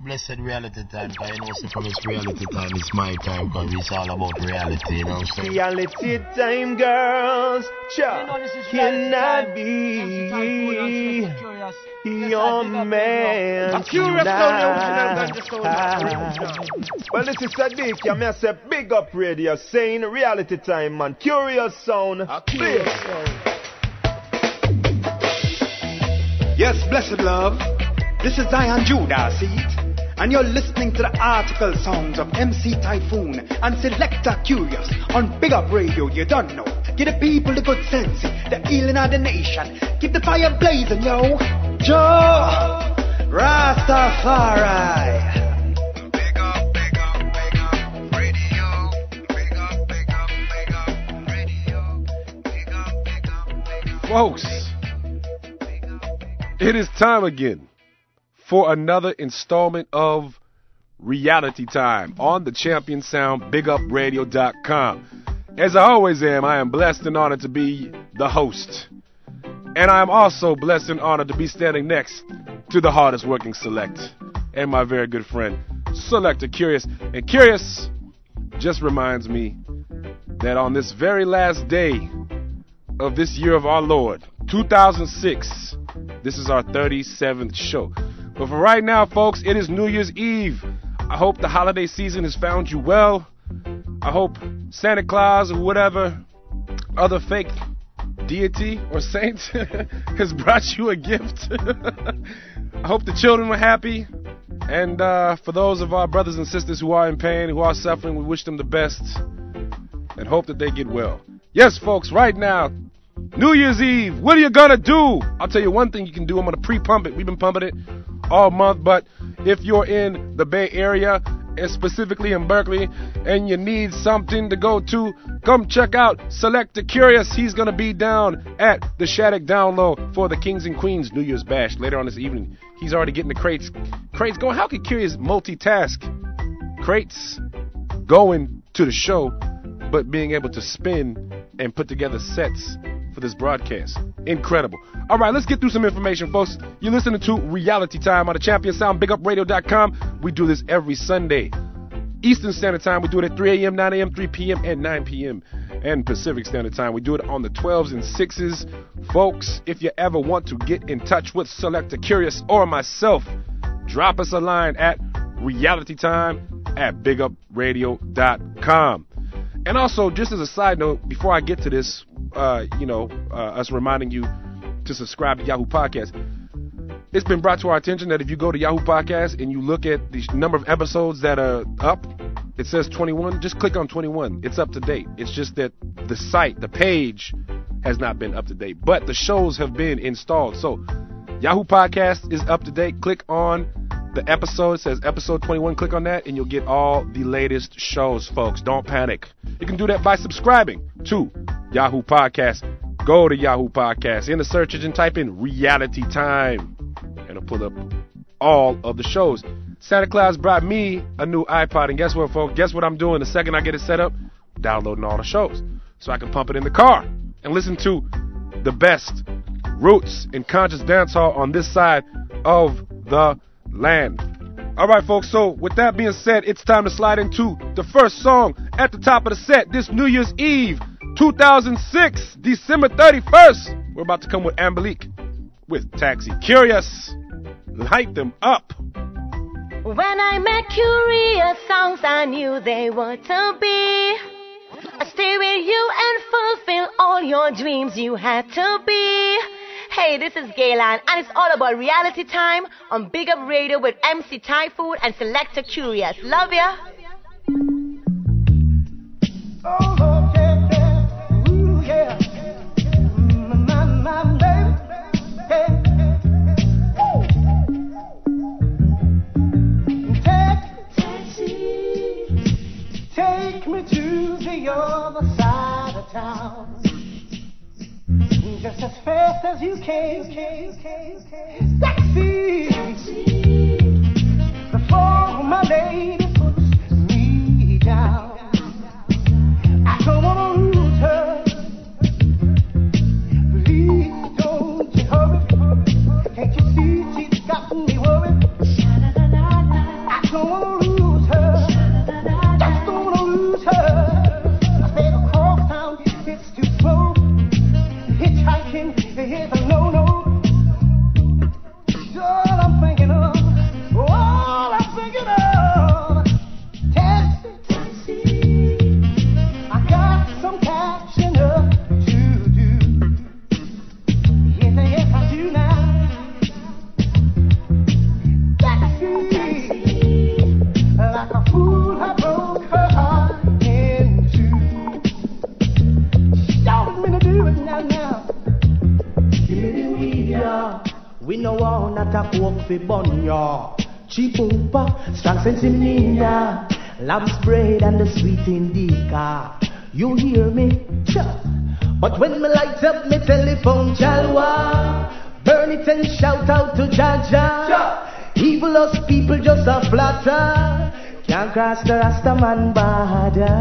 blessed reality time. Cause you know, see, from this reality time, it's my time. Cause it's all about reality, you know what I'm saying? Reality time, girls. Cha cannot be your man tonight. Well, this is Sadiq. I'm here say big up radio, saying reality time, man. Kurious sound. Clear. Yes, blessed love. This is Zion Judah, see it? And you're listening to the article songs of MC Typhoon and Selector Kurious on Big Up Radio, you don't know. Give the people the good sense, the healing of the nation. Keep the fire blazing, yo. Jah Rastafari. Big up, big up, big up radio. Big up, big up, big up radio. Big up, big up, big up. Folks, it is time again for another installment of Reality Time on the Champion Sound BigUpRadio.com. As I always am, I am blessed and honored to be the host. And I am also blessed and honored to be standing next to the hardest working select and my very good friend, Selector Kurious. And Kurious just reminds me that on this very last day of this year of our Lord, 2006. This is our 37th show. But for right now, folks, it is New Year's Eve. I hope the holiday season has found you well. I hope Santa Claus or whatever other fake deity or saint has brought you a gift. I hope the children were happy. And uh, for those of our brothers and sisters who are in pain, who are suffering, we wish them the best and hope that they get well. Yes, folks, right now, New Year's Eve, what are you gonna do? I'll tell you one thing you can do. I'm gonna pre-pump it. We've been pumping it all month, but if you're in the Bay Area, and specifically in Berkeley, and you need something to go to, come check out Select the Kurious. He's gonna be down at the Shattuck Down Low for the Kings and Queens New Year's Bash later on this evening. He's already getting the crates, crates going. How can Kurious multitask? Crates going to the show, but being able to spin and put together sets for this broadcast. Incredible. All right, let's get through some information, folks. You're listening to Reality Time on the Champion Sound, BigUpRadio.com. We do this every Sunday. Eastern Standard Time, we do it at 3 a.m., 9 a.m., 3 p.m., and 9 p.m. And Pacific Standard Time, we do it on the 12s and 6s. Folks, if you ever want to get in touch with Selector Kurious or myself, drop us a line at realitytime at bigupradio.com. And also, just as a side note, before I get to this, uh, you know, uh, us reminding you to subscribe to Yahoo Podcast. It's been brought to our attention that if you go to Yahoo Podcast and you look at the number of episodes that are up, it says 21. Just click on 21. It's up to date. It's just that the site, the page, has not been up to date, but the shows have been installed. So Yahoo Podcast is up to date. Click on the episode. It says episode 21. Click on that and you'll get all the latest shows, folks. Don't panic. You can do that by subscribing to Yahoo Podcast. Go to Yahoo Podcast. In the search engine, type in Reality Time. And it'll pull up all of the shows. Santa Claus brought me a new iPod. And guess what, folks? Guess what I'm doing the second I get it set up? Downloading all the shows. So I can pump it in the car and listen to the best roots and conscious dancehall on this side of the land. All right, folks. So, with that being said, it's time to slide into the first song at the top of the set this New Year's Eve, 2006, December 31st. We're about to come with Ambalik with Taxi. Kurious, light them up. When I met Curious Songs, I knew they were to be. I stay with you and fulfill all your dreams you had to be. Hey, this is Gaylan, and it's all about reality time on Big Up Radio with MC Typhoon and Selector Kurious. Love ya. Take me to the other side of town. Just as fast as you can. Taxi. Before my lady puts me down. I don't wanna fi bun ya. Cheap strong sense in Nina. Lamb's bread and the sweet indica. You hear me? Cha. But when me light up me telephone jalwa, burn it and shout out to Jaja. Evil us people just a flatter. Can't cross the Rastaman border.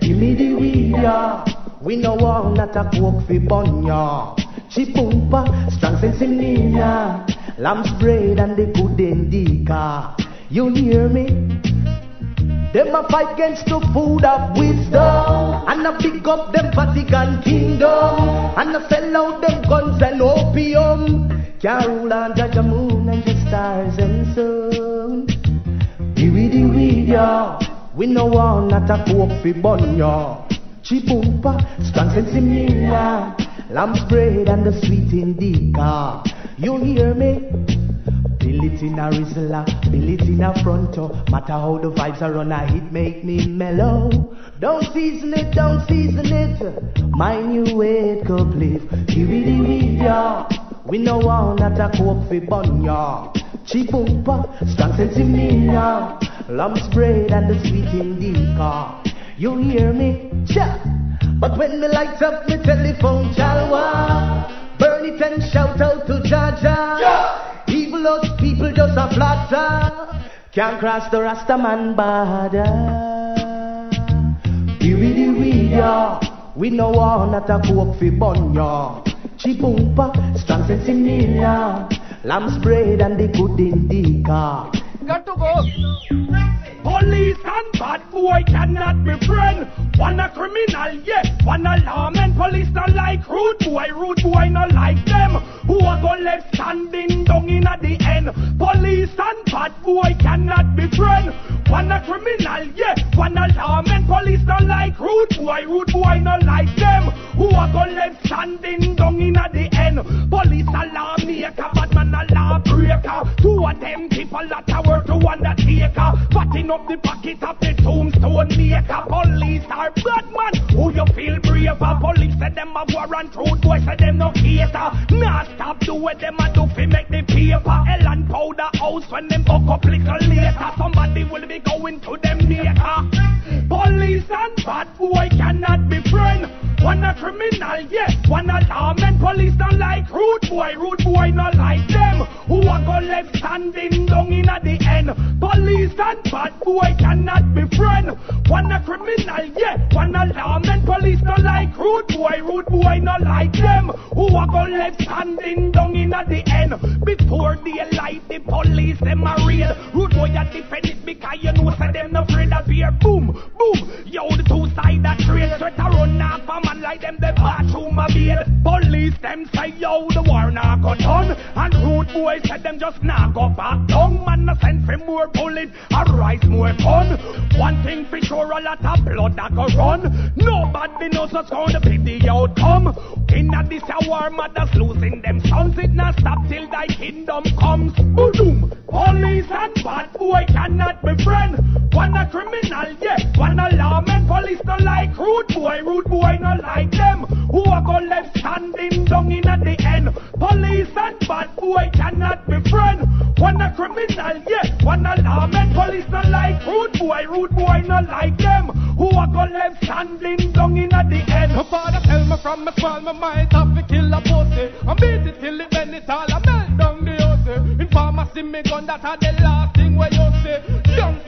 Give me the weed, yeah. We no want not a coke fi bun ya. Cheap oompa, strong sense in Nina. Lamb's bread and the good indica. You hear me? Them a fight against the food of wisdom. And a pick up them Vatican kingdom. And a sell out them guns and opium. Can't rule on judge the moon and the stars and sun. The weed, ya. We no want not a coke fi bun, ya. Cheap oompa, strong sense in ya Lamb's bread and the sweet indica You hear me? Bill it in a Rizla, bill it in a fronto. Matter how the vibes are on a hit, make me mellow. Don't season it, don't season it. My new weight complete. The weed, ya. We no want not a coke fi bun, ya. Cheap oompa, strong sense me, ya. Lamb's bread and the sweet indica. You hear me? Cha! But when me light up me telephone jalwa, burn it and shout out to Jaja. Evil us people just a flatter, can't cross the Rastaman border. Give me the weed, ya. We no want not a coke fi bun, ya. Cheap oompa, strong sense in. Lamb's bread and the good indica. Got to go. Police and bad boy cannot be friend. One a criminal, yeah. One a lawman. Police not like rude boy. Rude boy not like them. Who a go left standing down in at the end. Police and bad boy cannot be friend. One a criminal, yeah. One a lawman. Police not like rude boy. Rude boy not like them. Who a go left standing down in at the end. Police a lawmaker, bad man lawbreaker. Two of them people that a work to undertaker. Fatting up the pocket of the tombstone maker. Police are bad man. Who you feel braver? Police say them a warrant. Rude boy say them no cater. Nah stop do what them a do fi make the paper. Hell and powder house when them buck up little later. Somebody will be going to them maker. Police and bad boy cannot be friend. One a criminal, yes, one a lawman. Police don't like rude boy, rude boy not like them. Who a go left standing down in at the end. Police and bad boy cannot be friend. One a criminal, yeah, one a lawman. Police don't like rude boy, rude boy not like them. Who a go left standing down in at the end. Before daylight, the police them a real. Rude boy a defend it because you know say them no afraid of fear. Boom, boom, yo the two side that trade. Sweat a run off a like them the bathroom my bed. Police them say yo the war not go done. And rude boy said them just not go back down. Man a send for more bullet, a rise more gun. One thing for sure, a lot of blood that go run. Nobody knows what's gonna be the outcome. In a this a war, mothers losing them sons. It not stop till thy kingdom comes. Boom. Police and bad boy cannot be friend. One a criminal, yeah. One a lawman. Police not like rude boy. Rude boy not like them. Who a go left standing down in at the end. Police and bad boy cannot be friend. One a criminal, yeah. One a lawman. Police not like rude boy. Rude boy not like them. Who a go left standing down in at the end. My father tell me from my small, my might have to kill a pussy. I beat it till it bend it all, I melt down the pussy. In pharmacy, me gun that are the last thing where you say.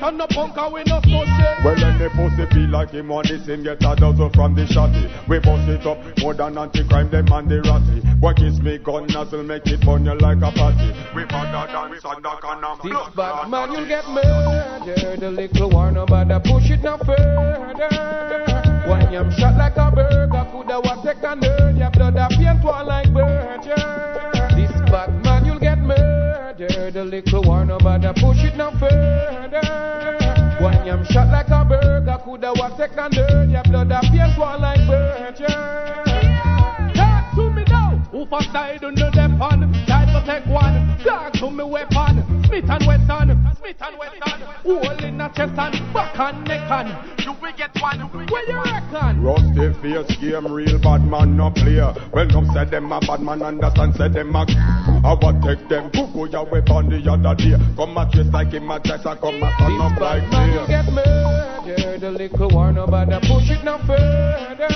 Don't turn up punk and we no sushi. Well, any pussy feel like him want this him get a dozen from the shotty. We bust it up more than anti-crime, them and the ratty. What kiss me gun nozzle make it burn you like a patty. We father on the corner. This bad man, you'll get murdered. The little war, no bother push it no further. One yam shot like a burger, coulda what take a nerd. Your blood a paint one like burger. Murdered. The little war, no bother push it no further. One yam shot like a burger, coulda take a nerd. Your blood a paint one like burger. Talk to me now. Who side, do no them on. Try to take one, talk to me weapon. Smith and Wesson, Smith and Wesson. Hole in a chest and back and neck and. You will get one, where you reckon? Rusty face game, real bad man no player. When them say them a bad man, understand say them a. I what take them go your weapon the other day. Come a chase like him a chase, I come a turn up like man get murdered, a little war, nobody push it no further.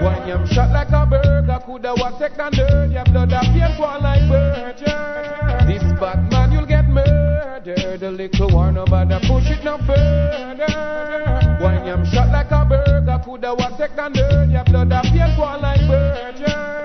When you shot like a burger, coulda what take the dirt, your blood a pain fall like virgin. This bad man, murdered, a little war, nobody push it no further. When you shot like a bird, burger, coulda what take the dirt, your blood a pain fall like virgin.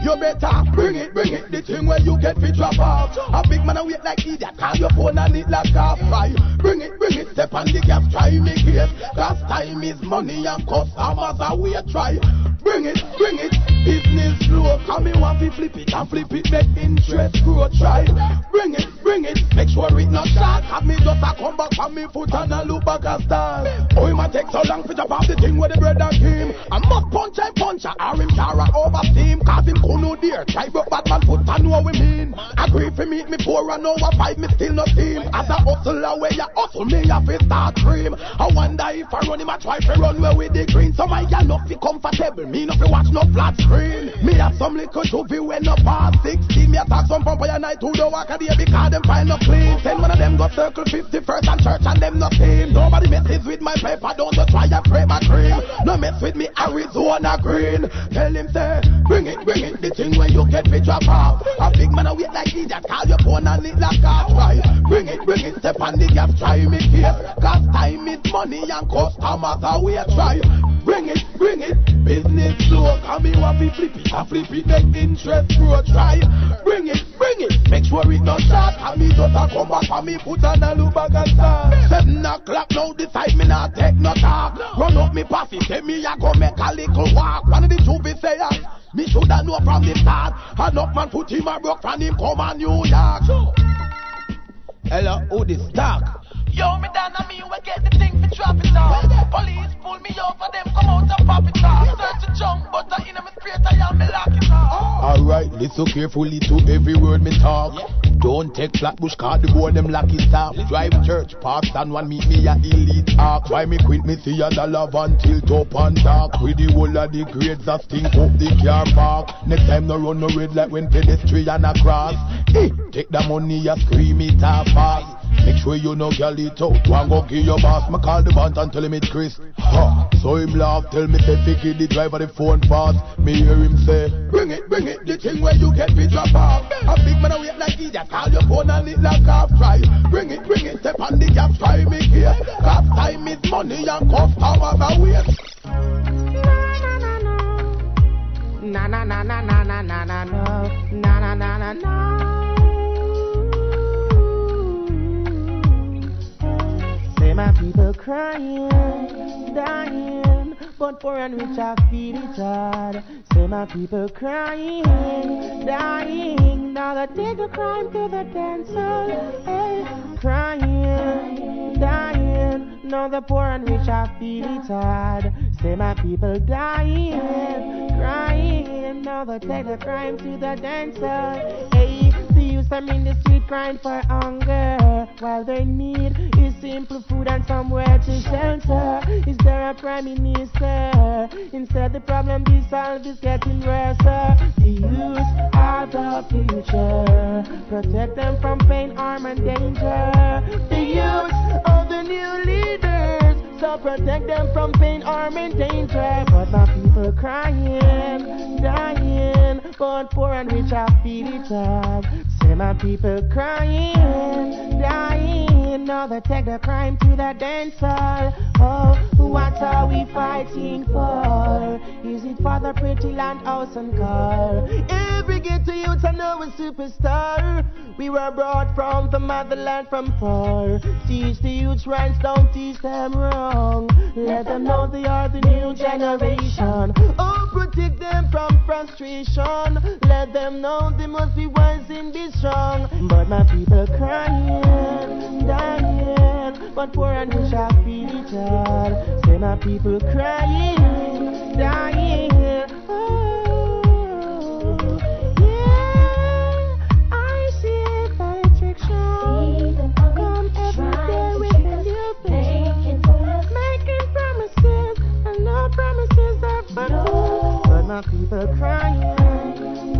You better bring it, bring it. The thing where you get fit drop off. A big man a wait like idiot. Call your phone and it like off. Right. Bring it, bring it. Step on the gas. Try me case. Cause time is money and customers are wait. Try. Bring it, bring it. Business slow. Come me want to flip it and flip it. Make interest grow. Try. Bring it, bring it. Make sure it not short. Have me just a come back on me foot and a look back a start. Oh, it might take so long to drop off the thing where the bread and cream. I must punch I punch a or him cara over steam. Cause him no dear. Try broke bad man foot and know what we mean. Agree for meet me four and over five me still no team. As a hustler where you hustle me have to start cream. I wonder if I run him I try to run where with the green. So my gal not fi comfortable. Me not fi watch no flat screen. Me have some little juvie when no past 16. Me attack some vampire night to the walk of the because them find no clean. Ten one of them got circle 51st and church and them no team. Nobody messes with my paper. Don't just try and frame a cream. No mess with me Arizona green. Tell him say bring it, bring it. The thing when you get me drop off. A big man a wait like idiot. Call your phone and it like a try. Bring it, bring it. Step on the gas. Try me case. Cause time is money and customers are wait. Try. Bring it, bring it. Business slow. Come me want to flip it. I flip it. Make interest grow. Try. Bring it, bring it. Make sure it not short. And just a come back and me put on a back and. Seven o'clock now decide me not take no talk. Run up me pass it. Tell me I go make a little walk. One of the two be say me shoulda know from the start. Enough man put him a broke from him come on New York. Hello, who this talk? Yo, me down on me, we get the thing for drop it. Police pull me over, them come out and pop it off. Search a junk, but I in me straight, I am me lock it off. Alright, listen carefully to every word me talk. Don't take Flatbush car, the boy them it off. Drive church, park stand one meet me a elite arc. Why me quit me see a dollar van tilt up and dark. With the whole of the grades that stink up the car park. Next time no run no red like when pedestrian a cross. Eh, take the money a scream it off fast. Make sure you know girl it out. One go give your boss. Me call the band and tell him it's Chris. Ha. So him laugh, tell me say figure the driver the phone fast. Me hear him say, Bring it, bring it, the thing where you get me drop off. A big man a wait like idiot. Call your phone and it like half try. Bring it, bring it, step on the gas, try me here. Cause time is money and customers are wait. Na na na na na na na na no na na na na na. Say my people crying, dying, but poor and rich I feel it hard. Say my people crying, dying, now they take the crime to the dancer. Hey, crying, dying, now the poor and rich I feel it hard. Say my people dying, crying, now they take the crime to the dancer. Hey, youth in the street crying for hunger, while they need is simple food and somewhere to shelter. Is there a prime minister? Instead, the problem be solved is getting worse. The youth are the future. Protect them from pain, harm, and danger. The youth are the new leaders. So protect them from pain, harm, and danger. But my people crying, dying, but poor and rich I feel it hard. Say my people crying, dying, now they take the crime to the dance hall. Oh, what are we fighting for? Is it for the pretty land, house, and car? Every ghetto youth I know a superstar. We were brought from the motherland from far. Teach the youth rights, don't teach them wrong. Let them know they are the new generation. Oh, protect them from frustration. Let them know they must be wise and be strong. But my people crying, dying, but poor and rich I feel it hard. Say my people crying, dying. People crying,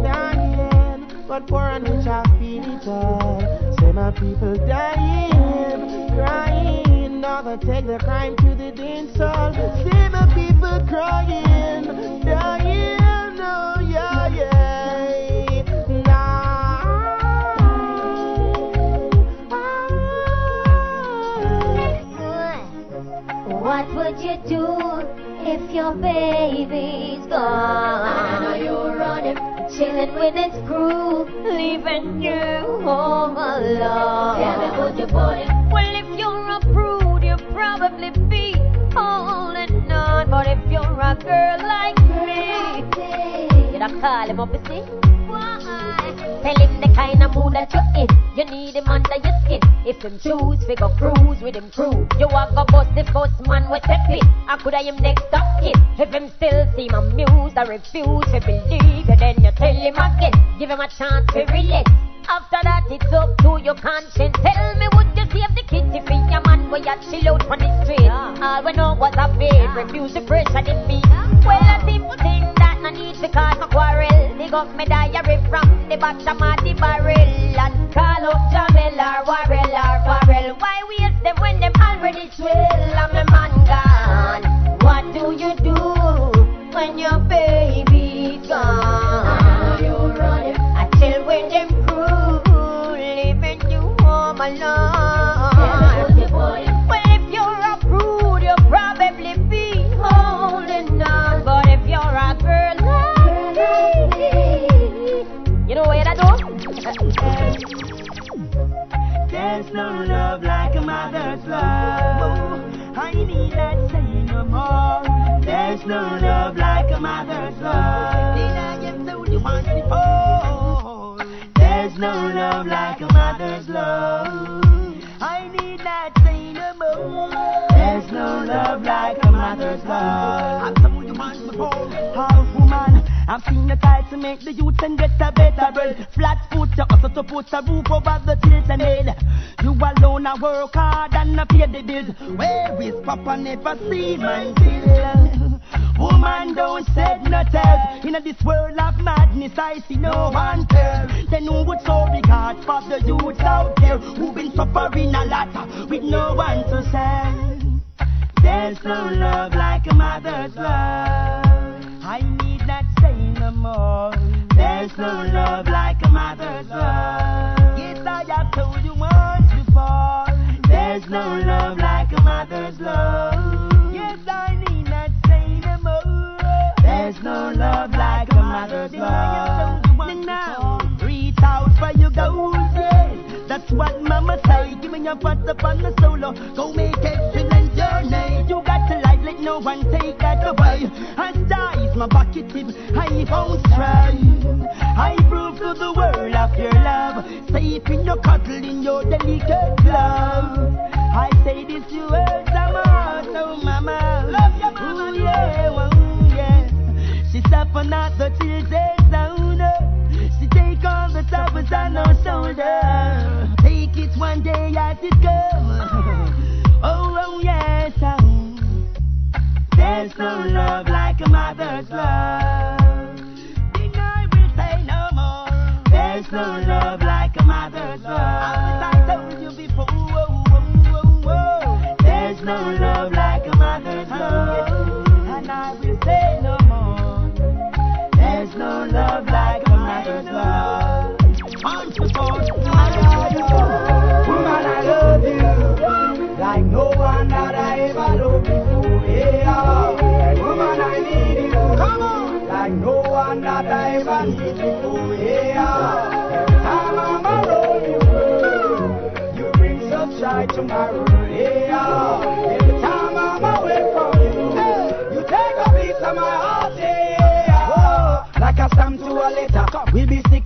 dying, but poor and rich I feel it all. Say my people dying, crying, now they take the crime to the dance hall. Say my people crying, dying, oh yeah, yeah. What would you do if your baby's gone? I know you're running, chilling with its crew, leaving you home alone. Tell me, would you it? Well, if you're a prude, you'll probably be holding on. But if you're a girl like me, you'd call him up and see. Tell him the kind of mood that you're in. You need him under your skin. If him choose, figure cruise with him crew. You walk a bus the first man with step in. I could I him next up kid. If him still seem amused I refuse to believe you, then you tell him again. Give him a chance to relent. After that, it's up to your conscience. Tell me, would you save the kitty for your man where you chill out on the street? All we know was a bed, refuse to pressure the beat. Well, a simple thing that no need to cause a quarrel. Dig up me diary from the bottom of the barrel and call up Jamel or Warrell or Farrell. Why waste them when them already swell? I'm a man gone. What do you do when your baby's There's no love like a mother's love. I need not say no more. There's no love like a mother's love. There's no love like a mother's love. I need not say no more. There's no love like a mother's love. The try to make the youth and get a better bread. Flat foot, you also to put a roof over the children head. You alone I work hard and I pay the bills. Where is Papa never see man still? Woman don't said no tell. In this world of madness, I see no one tell. Then who would so regard for the youths out there who been suffering a lot with no one to send? There's no love like a mother's love. I need not say no more. There's no love like a mother's love. Yes, I have told you once before. There's no love like a mother's love. Yes, I need not say no more. There's no love like a mother's love. Now, reach out for your goals. yes. That's what mama say. Give me your butt up on the solo. Go make excellent journey. You got to life, let no one take that away. And star is my bucket tip. I found strength. I prove to the world of your love. Safe in your cuddle, in your delicate glove. I say this to her, summer, so mama. Love your mama, Ooh, yeah, oh, yeah. She suffer not the children's down. She take all the troubles on her shoulder. Take it one day as it comes. There's no love like a mother's love. Then I will say no more. There's no love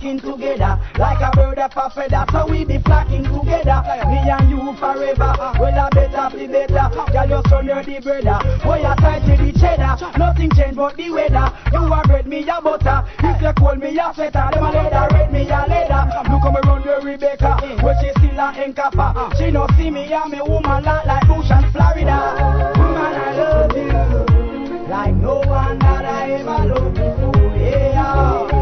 sticking together like a bird of a feather. So we be flocking together, me and you forever. Well, I better be better. Girl, you're the brother. Boy, I tight to the cheddar. Nothing change but the weather. You a bread, me a butter. If you cold, me a sweater. Them a leather, red, me a leather. Look how me run the Rebecca, where she still a encapper. She no see me and me woman like like Bush and Florida. Woman, I love you like no one that I ever loved before. before.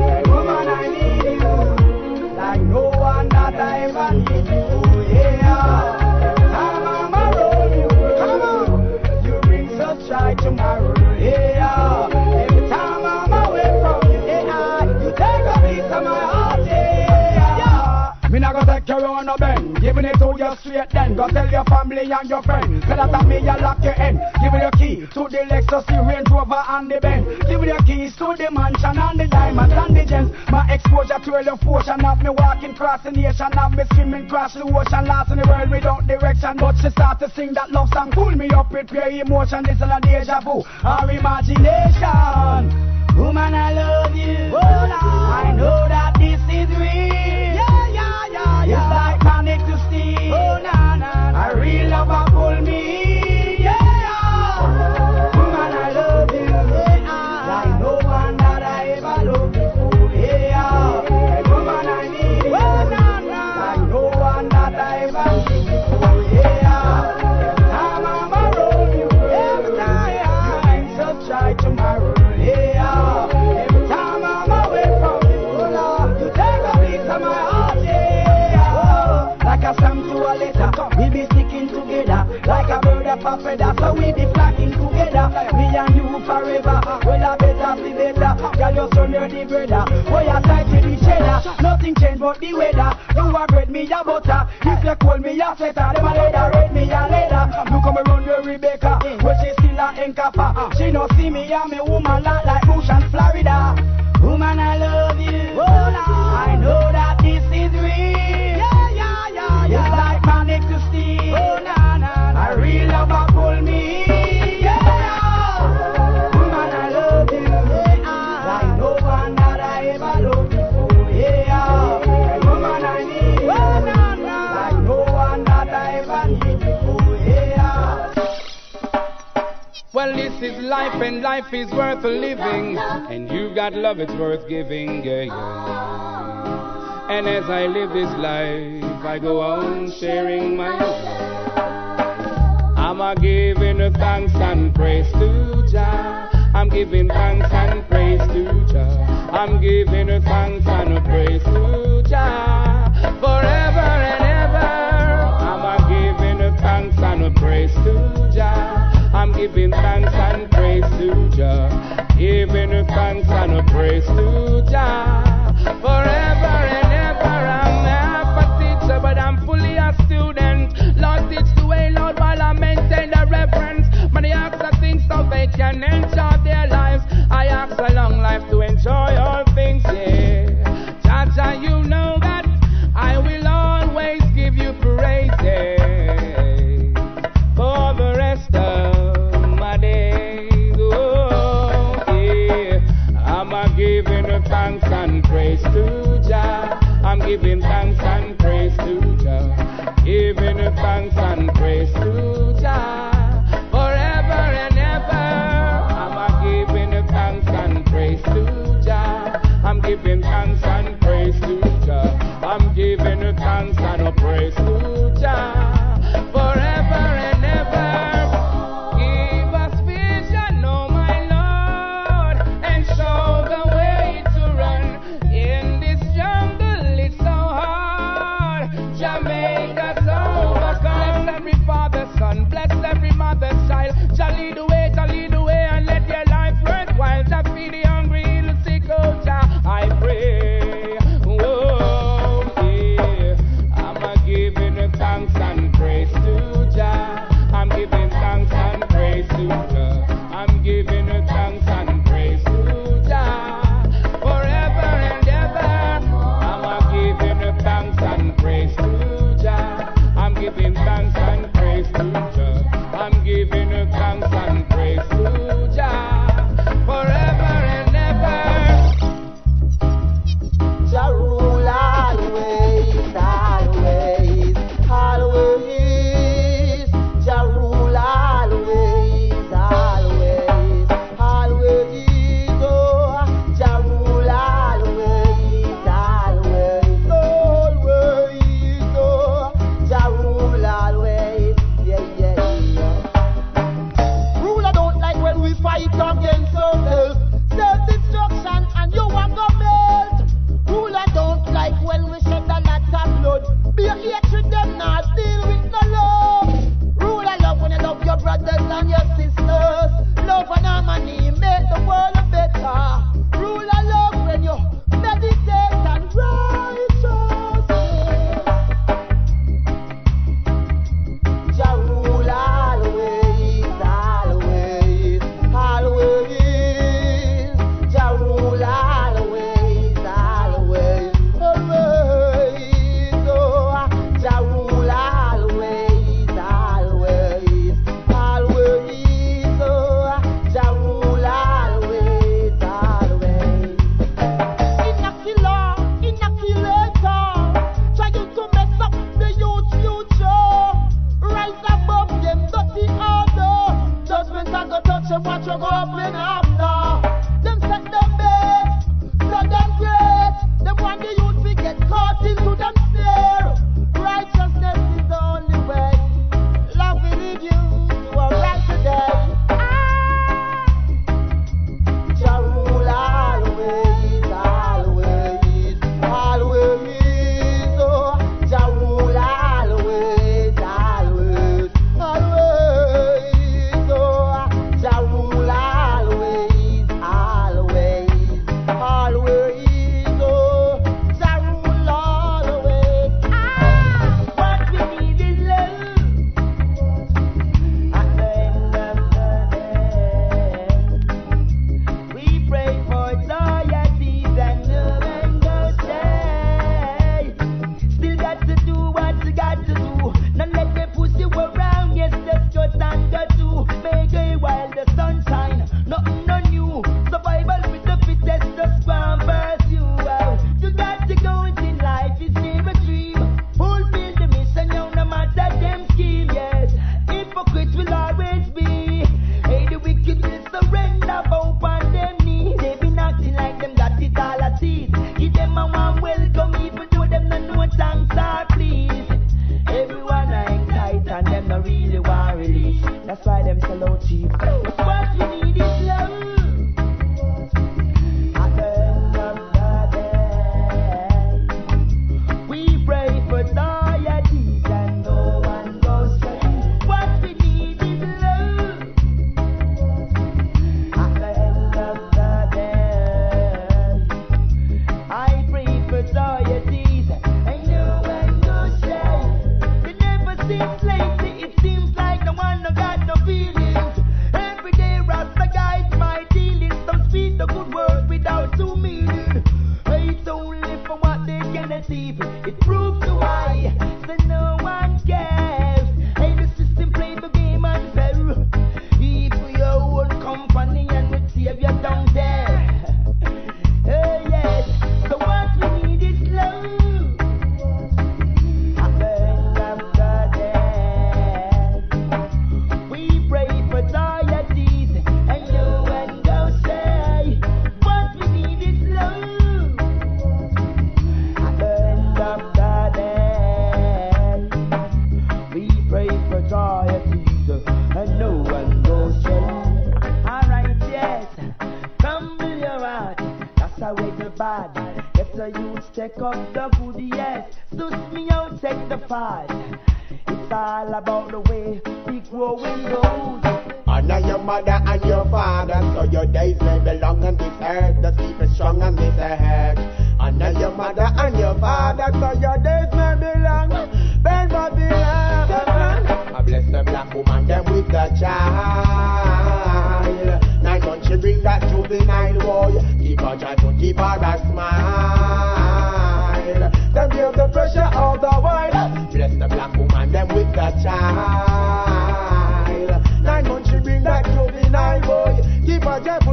On a bend, giving it to you straight then. Go tell your family and your friends, cause that's me you lock your end. Give me your key to the Lexus, the Range Rover and the Benz. Give me your keys to the mansion and the diamonds and the gems. My exposure to a portion have me walking across the nation, have me swimming across the ocean, lost in the world without direction. But she start to sing that love song, pull me up with pure emotion. This is a deja vu, our imagination. Woman, I love you. I know that a of feather, so we be flocking together. Me and you forever. Well, I better be better. Girl, your son, you're the brother. Boy, I tight with each other. Nothing change but the weather. You are bread, me a butter. If you call me a sweater, them a leather, red me a leather. You come around with Rebecca, but she still a encafa. She no see me and me woman lot like Bush and Florida. Woman, I love you. I life, and life is worth living. And you got love, it's worth giving. Yeah, yeah. And as I live this life, I go on sharing my love. I'm a giving a thanks and praise to Jah. I'm giving thanks and praise to Jah. I'm giving a thanks and a praise to Jah. Forever and ever. I'm a giving thanks and praise to Jah. I'm giving thanks and praise to Jah. Giving thanks and a praise to Jah. Forever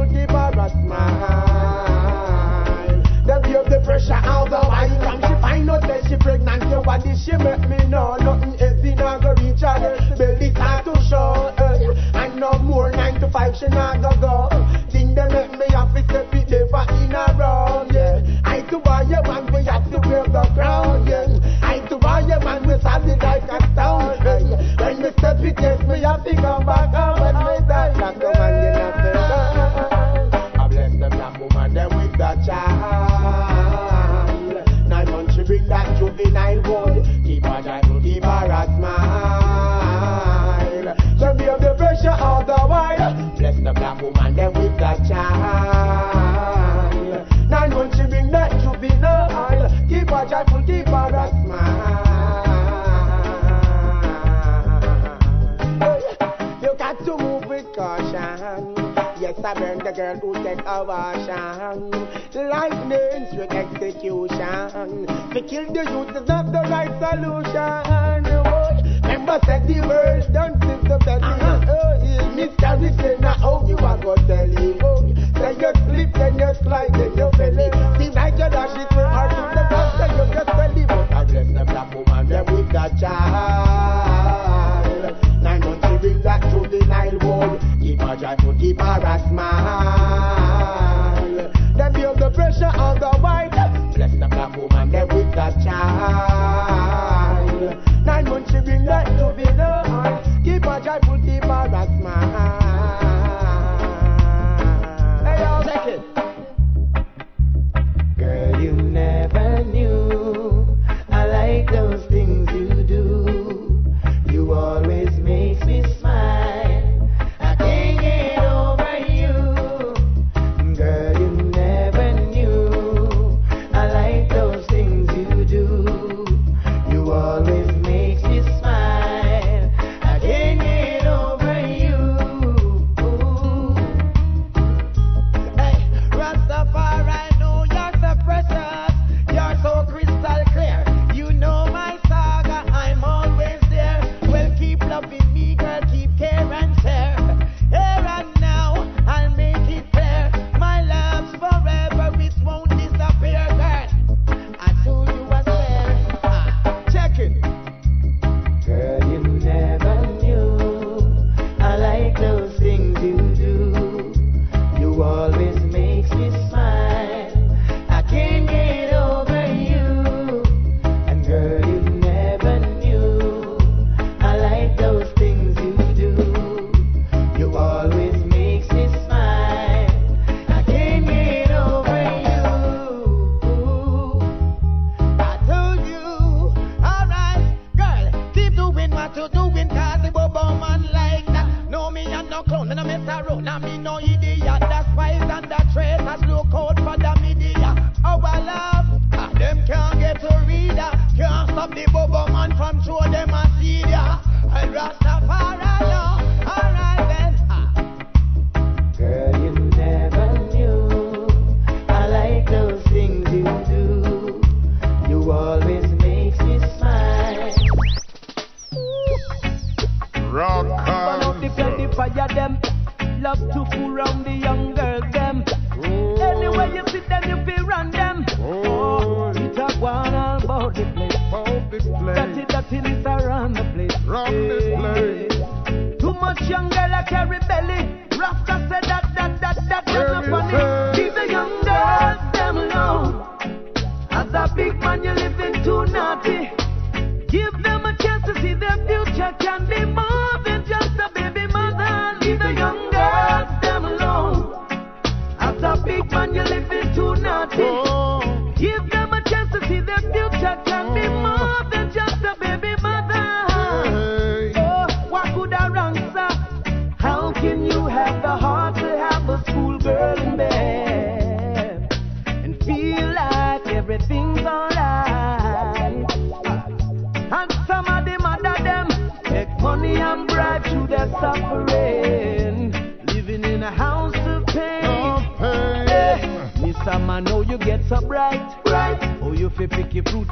will give her a smile. Them give the pressure out the wine Come she find out that she pregnant. Your body she make me know nothing heavy not go reach her. Belly can't to show. Eh. And no more nine to five she not go go. Thing they make me have to step it in a row. Yeah, I to buy a man we have to wear the crown. Yeah, I to buy a man we solid like a stone. Yeah. When we step it, yes, me have to come back out. When me die, like a man, you know. night. I burn the girl who take a washing. Lightning, straight execution. To kill the youth is not the right solution. Remember, said the world don't sit the belly. Uh-huh. Oh, yeah. Miscarry say, now how you are going to tell him? Oh, say you slip, then you slide, then you belly. See, like you dash it so hard to the then you just belly. But I bless the black woman, them with that child. Dry to keep her a smile. Them feel the pressure on the white. Bless the black woman, them with that child. Nine months she bring that to the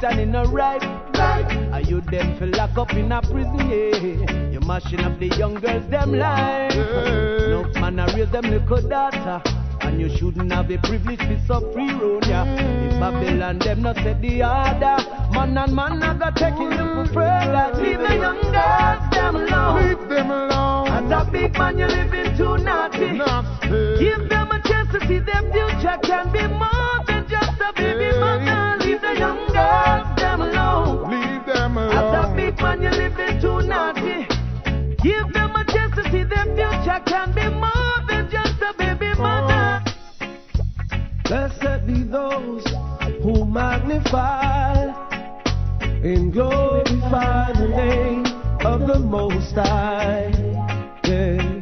and in a ripe, right? Are you them fi lock up in a prison? Yeah, you mashing up the young girls them life. No man, I raise them little daughter. And you shouldn't have the privilege to so free road, yeah. If Babylon them not set the order, man and man I got taking you for further. Leave the young girls them alone. Leave them alone. As a big man, you're living too naughty. Give them a chance to see their future can be more magnified and glorify the name of the Most High. Yeah.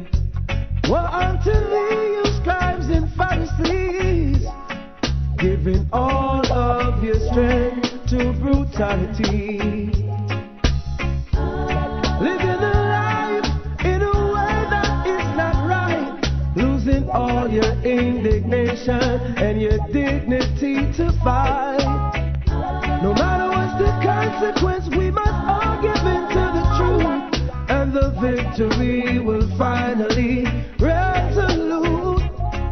Well, unto thee, you scribes and Pharisees, giving all of your strength to brutality. Living a life in a way that is not right, losing all your indignation and your dignity to fight consequence, we must all give in to the truth, and the victory will finally resolute.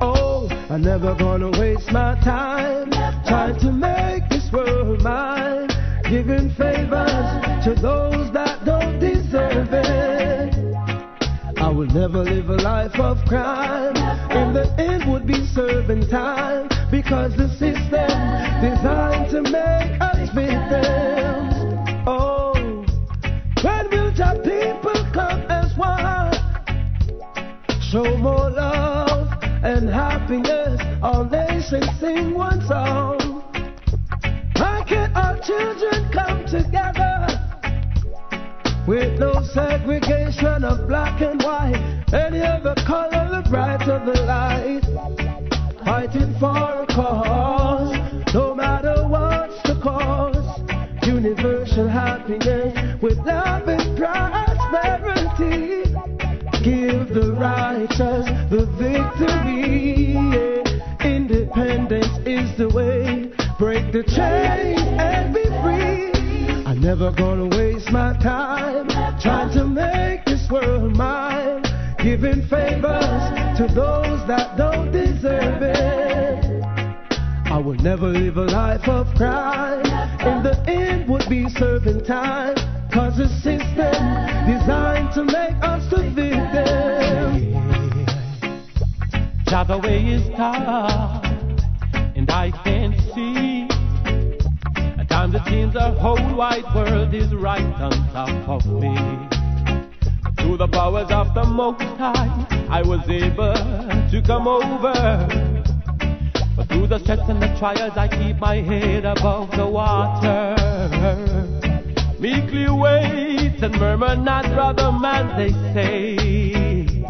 Oh, I'm never gonna waste my time trying to make this world mine, giving favors to those that don't deserve it. I will never live a life of crime. In the end, would be serving time because the system designed to make Show more love and happiness. All nations sing one song. Why can't our children come together? With no segregation of black and white, any other color, the brighter the light. Fighting for a cause, never gonna waste my time trying to make this world mine, giving favors to those that don't deserve it. I will never live a life of crime. In the end, would be serving time. Cause the system designed to make us the victim. Jah the way is tough, Times it seems the whole wide world is right on top of me. Through the powers of the Most High, I was able to come over. But through the stress and the trials, I keep my head above the water. Meekly wait and murmur not, brother man, they say.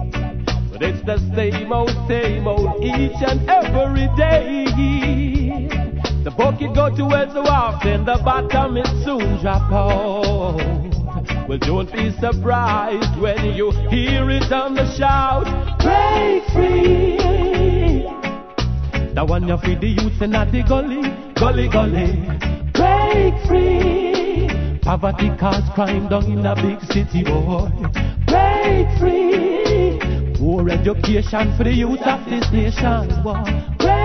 But it's the same old, same old each and every day. The bucket go to well so often, the bottom it soon drop out. Well, don't be surprised when you hear it on the shout. Break free. The one you feed the youth in the gully, gully, gully. Break free. Poverty cause crime down in a big city, boy. Break free. More education for the youth of this nation, boy. Break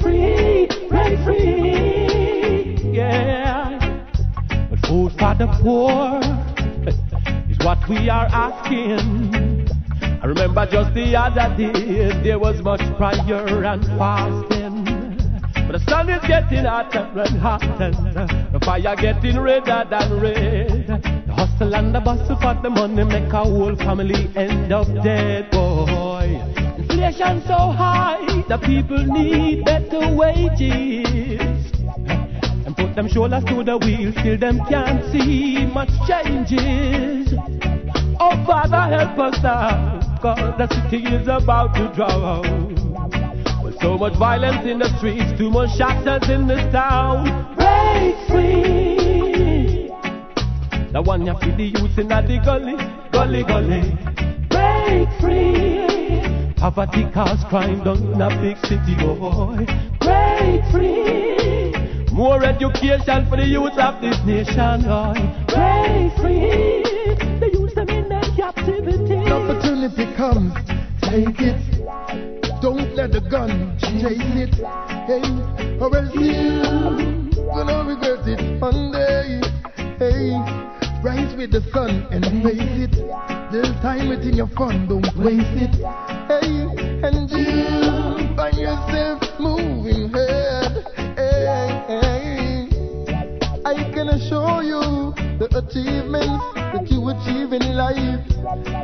free, break free, yeah. But food for the poor is what we are asking. I remember just the other day there was much prayer and fasting. But the sun is getting hotter and hotter. The fire getting redder than red. The hustle and the bustle for the money make a whole family end up dead, boy. Inflation so high, the people need better wages. And put them shoulders to the wheel, still them can't see much changes. Oh, Father, help us now, cause the city is about to drown. With so much violence in the streets, too much shatters in this town. Break free. The one you feed the youth in the gully, gully, gully. Break free. Poverty cause crime down in a big city, boy. Break free. More education for the youth of this nation, boy. Break free. The youth them in their captivity. opportunity comes, take it. Don't let the gun chase it. Hey, or else you gonna regret it one day. Hey, rise with the sun and face it. There's time within your fun, don't waste it. Hey, and you find yourself moving ahead. Hey, hey. I can assure you the achievements that you achieve in life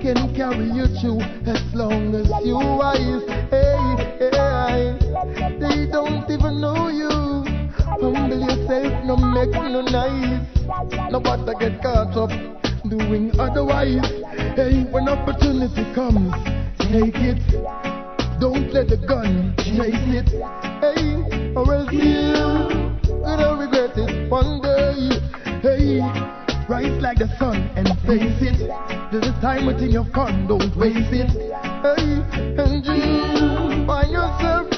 can carry you through as long as you wise. Hey, hey, they don't even know you. Humble yourself, no make no nice. Nobody get caught up doing otherwise. Hey, when opportunity comes, take it. Don't let the gun chase it. Hey, or else you gonna regret it one day. Hey, rise like the sun and face it. There's a time within your fun, don't waste it. Hey, and you find yourself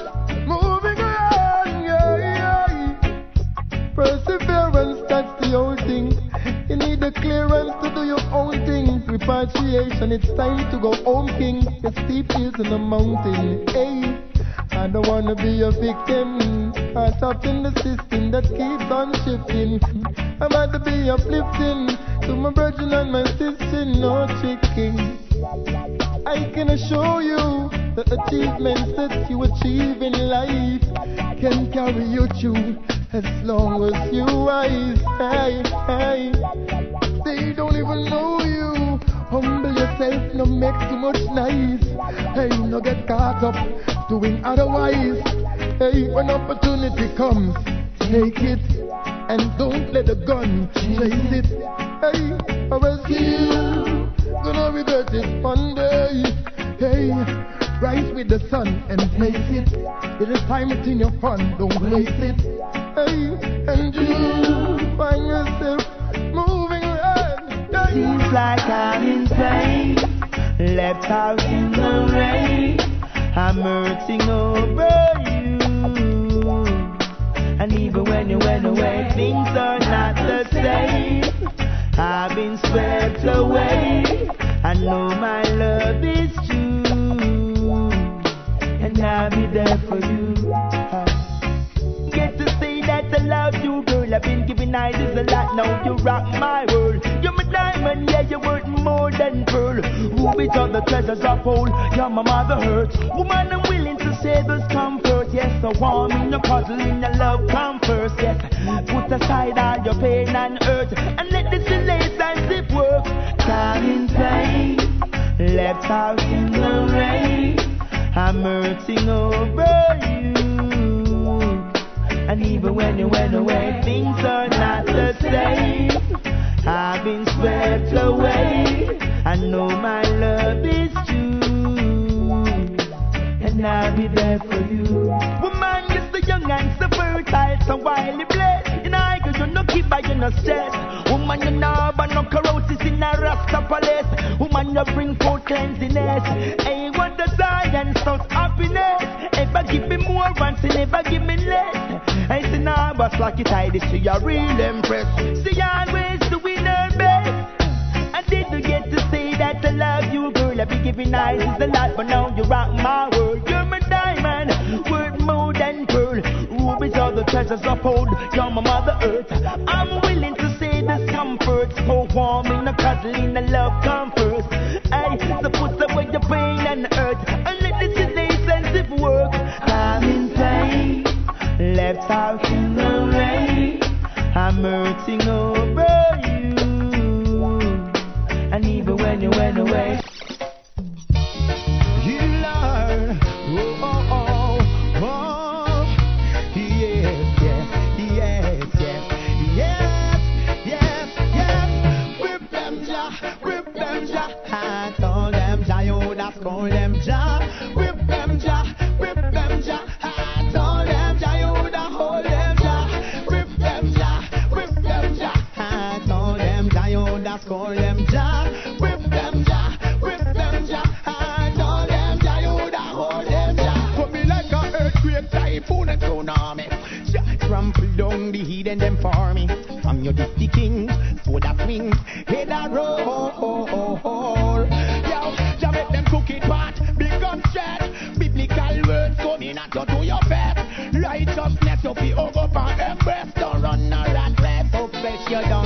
Perseverance, that's the old thing. You need the clearance to do your own thing. Repatriation, it's time to go home, king. The steep is in the mountain. Hey, I don't wanna be a victim. I up in the system that keeps on shifting. I'm about to be uplifting to my brethren and my sister, no tricking. I can assure you the achievements that you achieve in life can carry you through as long as you rise. Hey, hey. They don't even know you. Humble yourself, no make too much noise. Hey, no get caught up doing otherwise. Hey, when opportunity comes, take it and don't let the gun chase it. Hey, or else you gonna regret it one day. Hey, rise with the sun and face it. It is time it's in your fun, don't waste it. Hey, and you find yourself moving around. Hey. Seems like I'm in pain, left out in the rain. I'm hurting over you. And even when you went away, things are not the same. I've been swept away. I know my love is true, and I'll be there for you. Get to say that I love you, girl. I've been giving ideas a lot. Now you rock my world. You're my diamond, yeah, you're worth more than pearl. Rubies are the treasures of old. You're my mother hurt. Woman, I'm willing to say this comfort. Yes, so warm in your cuddle, in your love come first. Yes, put aside all your pain and hurt, and let this relationship work. I'm in pain, left out in the rain. I'm hurting over you. And even when you went away, things are not the same. I've been swept away. I know my love is true. And I'll be there for you. Woman, you're so young and so fertile, so blessed. You know, you no keep by you no stress. Woman, you know, but no corrosives in a rasta palace. Woman, you bring forth cleanliness. Hey, what the science of happiness. Ever give me more once, and never give me less. I see now, but like it, I this, you're real impressed. See, always doing her best. I didn't get to say that I love you, girl. I be giving eyes a lot, but now you rock my world. You're my diamond, Rubies are the treasures of old. You're my mother earth. I'm willing to say this comfort, so warm in the cuddle, in love comfort. Hey, so put away your pain and hurt, and let this relationship work. I'm in pain, left out in the rain. I'm hurting over you. And even when you went away, you them ja. Whip them ja, whip them ja. I told them ja, you them ja. Whip them ja, whip them ja. I told them ja, you call them ja. Whip them ja, whip them ja. I told them ja, you them ja. Put me like a earthquake, typhoon and tsunami. Trample down the heat and them for me. From your dusty king, so fresh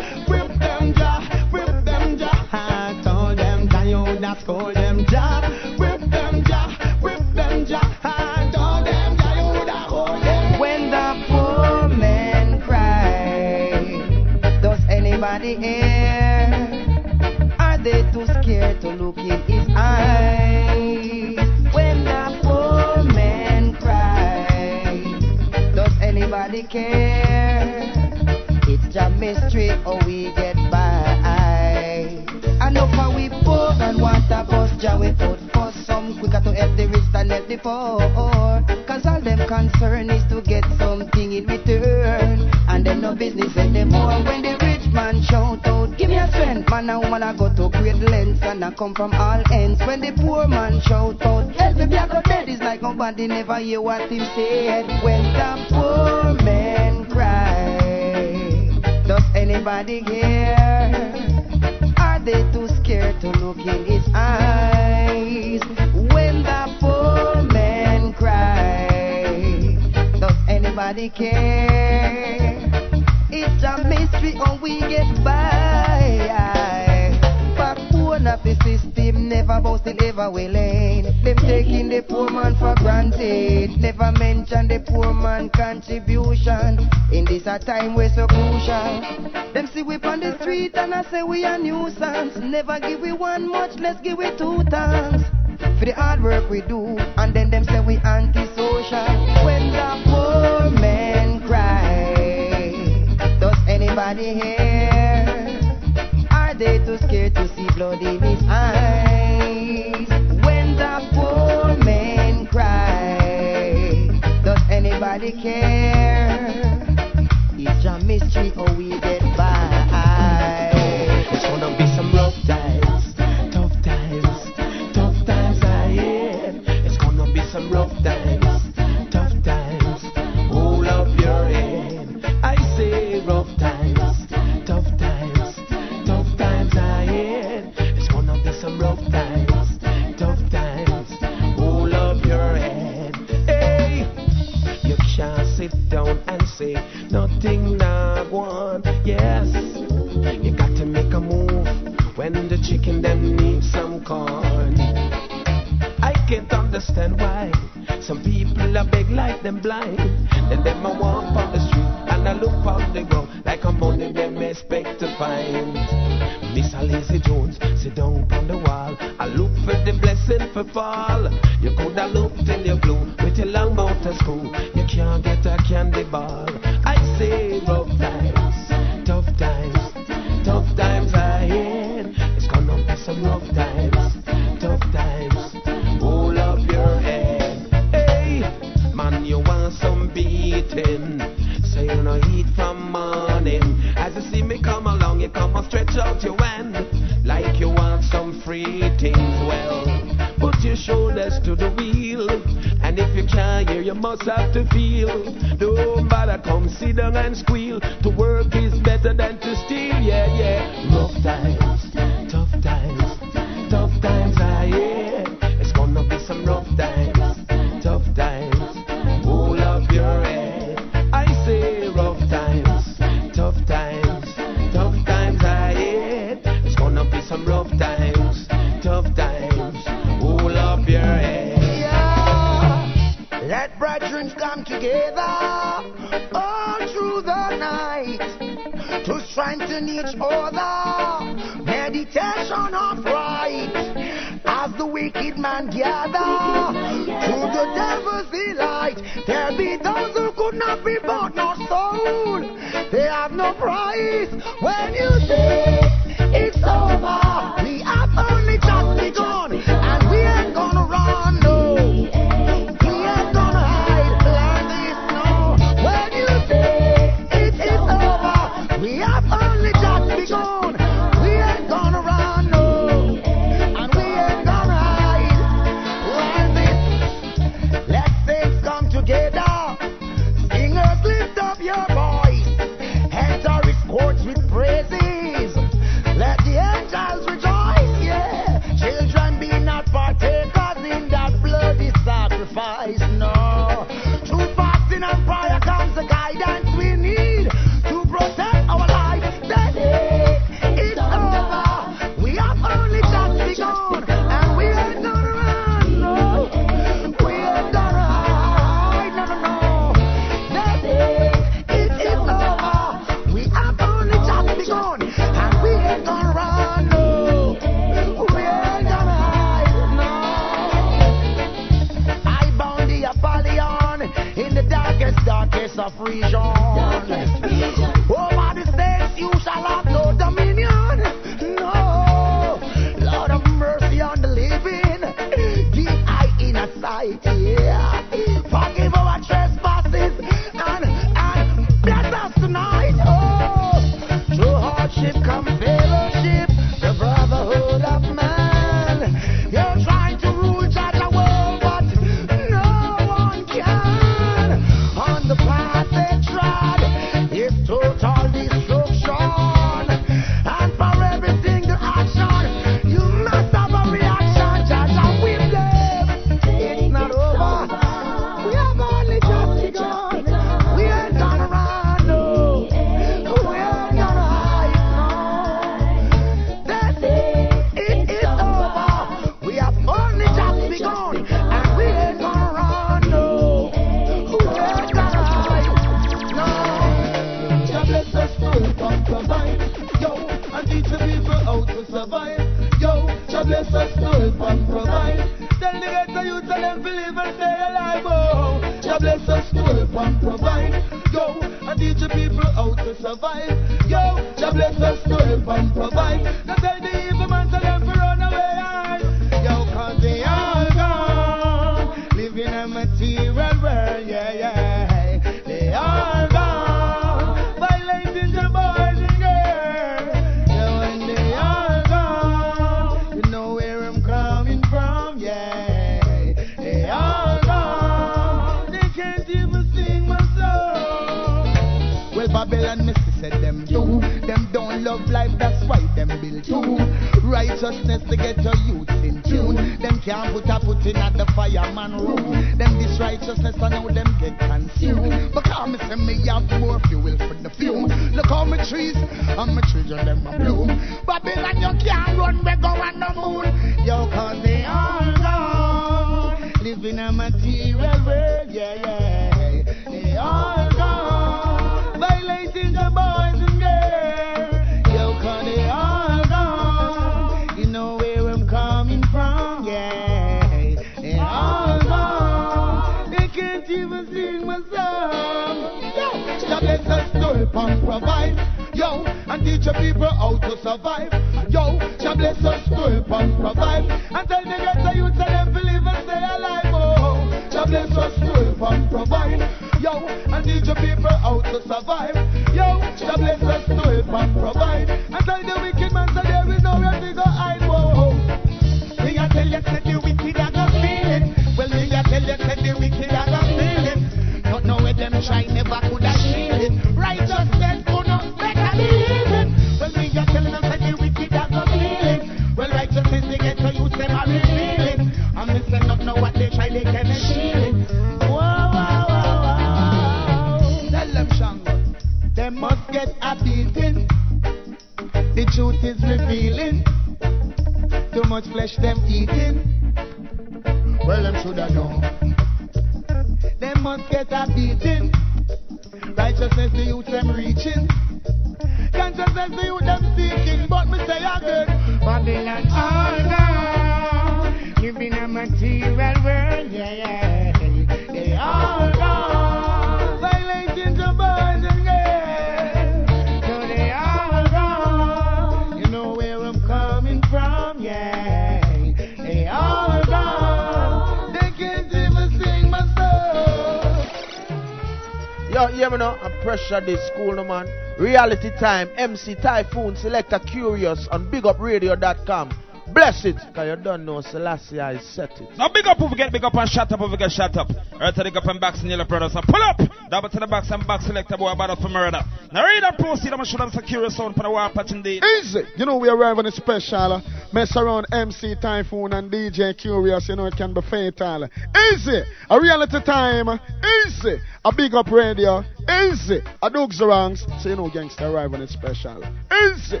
Reality Time, MC Typhoon, Selector Kurious on BigUpRadio.com. Bless it, cause you don't know Selassie I set it. Now big up who we get big up and shut up who we get shut up. Earth to the up and box and yellow brothers. So pull up. Double to the box and box selector boy about for murder. Now read and proceed. I'm sure I'm secure sound for the war patch indeed. Easy. You know we arrive on a special. Uh, mess around MC Typhoon and DJ Kurious. You know it can be fatal. Easy. A reality time. Uh, easy. A big up radio. Easy. A Dukes Ranks. So you know gangster arrive on a special. Easy.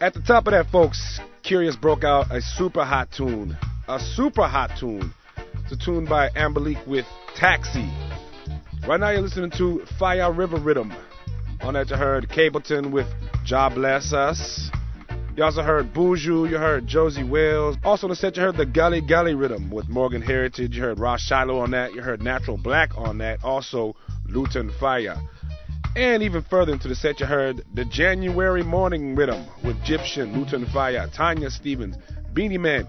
At the top of that, folks, Kurious broke out a super hot tune. A super hot tune. It's a tune by Ambalik with Taxi. Right now you're listening to Fire River Rhythm. On that you heard Capleton with Job Bless Us. You also heard Buju, you heard Josie Wales. Also on the set you heard the Gully Gully Rhythm with Morgan Heritage. You heard Ras Shiloh on that. You heard Natural Black on that. Also Lutan Fyah. And even further into the set, you heard the January Morning Rhythm with Egyptian, Lutan Fyah, Tanya Stephens, Beenie Man,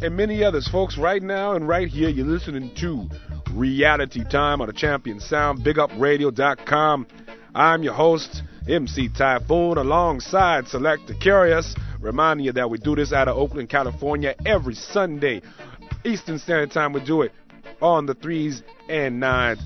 and many others. Folks, right now and right here, you're listening to Reality Time on the Champion Sound, BigUpRadio.com. I'm your host, MC Typhoon, alongside Selector Kurious, reminding you that we do this out of Oakland, California every Sunday. Eastern Standard Time, we do it on the 3s and 9s.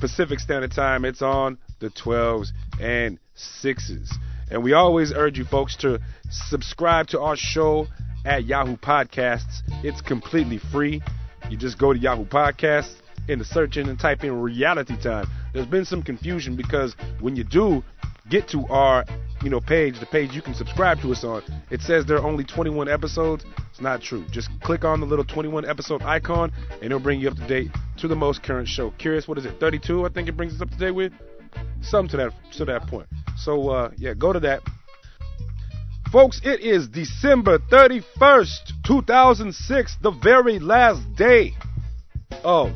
Pacific Standard Time, it's on the 12s and 6s. And we always urge you folks to subscribe to our show at Yahoo Podcasts. It's completely free. You just go to Yahoo Podcasts in the search engine and type in reality time. There's been some confusion because when you do get to our you know page, the page you can subscribe to us on, it says there are only 21 episodes. It's not true. Just click on the little 21 episode icon and it'll bring you up to date to the most current show. Kurious, what is it? 32? I think it brings us up to date with something to that to that point. So uh, yeah, go to that. Folks, it is December 31st, 2006, the very last day of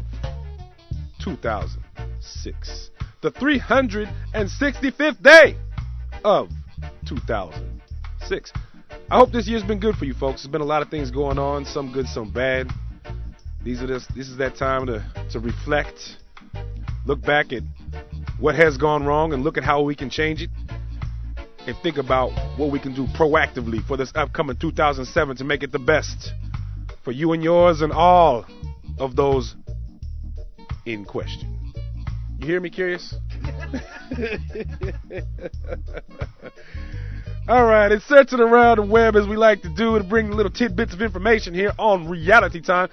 2006. The 365th day of 2006. I hope this year's been good for you folks. There's been a lot of things going on, some good, some bad. These are this this is that time to to reflect, look back at what has gone wrong and look at how we can change it and think about what we can do proactively for this upcoming 2007 to make it the best for you and yours and all of those in question. You hear me, Kurious? All right, it's searching around the web as we like to do to bring little tidbits of information here on Reality Time.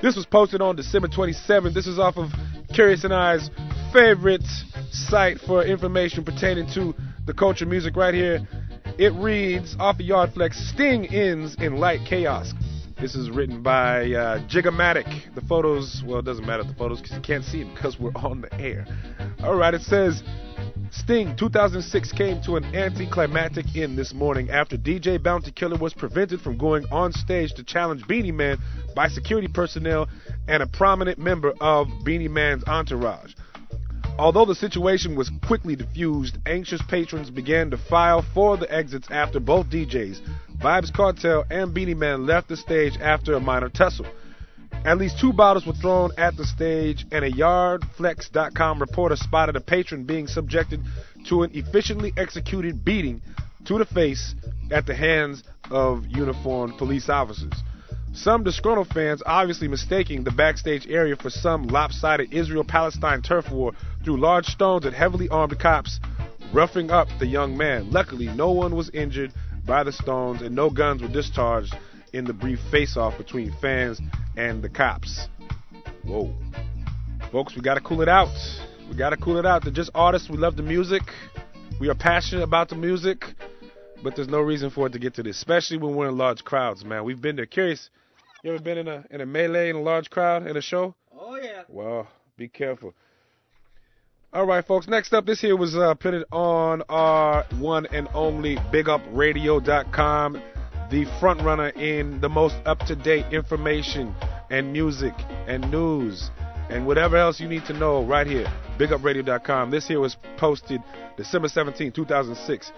This was posted on December 27th. This is off of Kurious and I's favorite site for information pertaining to the culture music right here. It reads off the of Yardflex Sting ends in light chaos. This is written by uh, Jigomatic. The photos, well, it doesn't matter the photos because you can't see them because we're on the air. All right, it says Sting 2006 came to an anticlimactic end this morning after DJ Bounty Killer was prevented from going on stage to challenge Beenie Man by security personnel and a prominent member of Beenie Man's entourage. Although the situation was quickly diffused, anxious patrons began to file for the exits after both DJs, Vybz Kartel and Beenie Man, left the stage after a minor tussle. At least two bottles were thrown at the stage, and a YardFlex.com reporter spotted a patron being subjected to an efficiently executed beating to the face at the hands of uniformed police officers. Some disgruntled fans obviously mistaking the backstage area for some lopsided Israel Palestine turf war threw large stones at heavily armed cops, roughing up the young man. Luckily, no one was injured by the stones and no guns were discharged in the brief face off between fans and the cops. Whoa. Folks, we gotta cool it out. We gotta cool it out. They're just artists. We love the music. We are passionate about the music. But there's no reason for it to get to this, especially when we're in large crowds, man. We've been there. Kurious, you ever been in a in a melee in a large crowd in a show? Oh yeah. Well, be careful. All right, folks. Next up, this here was uh, printed on our one and only BigUpRadio.com, the front runner in the most up to date information and music and news and whatever else you need to know right here. BigUpRadio.com. This here was posted December 17, 2006.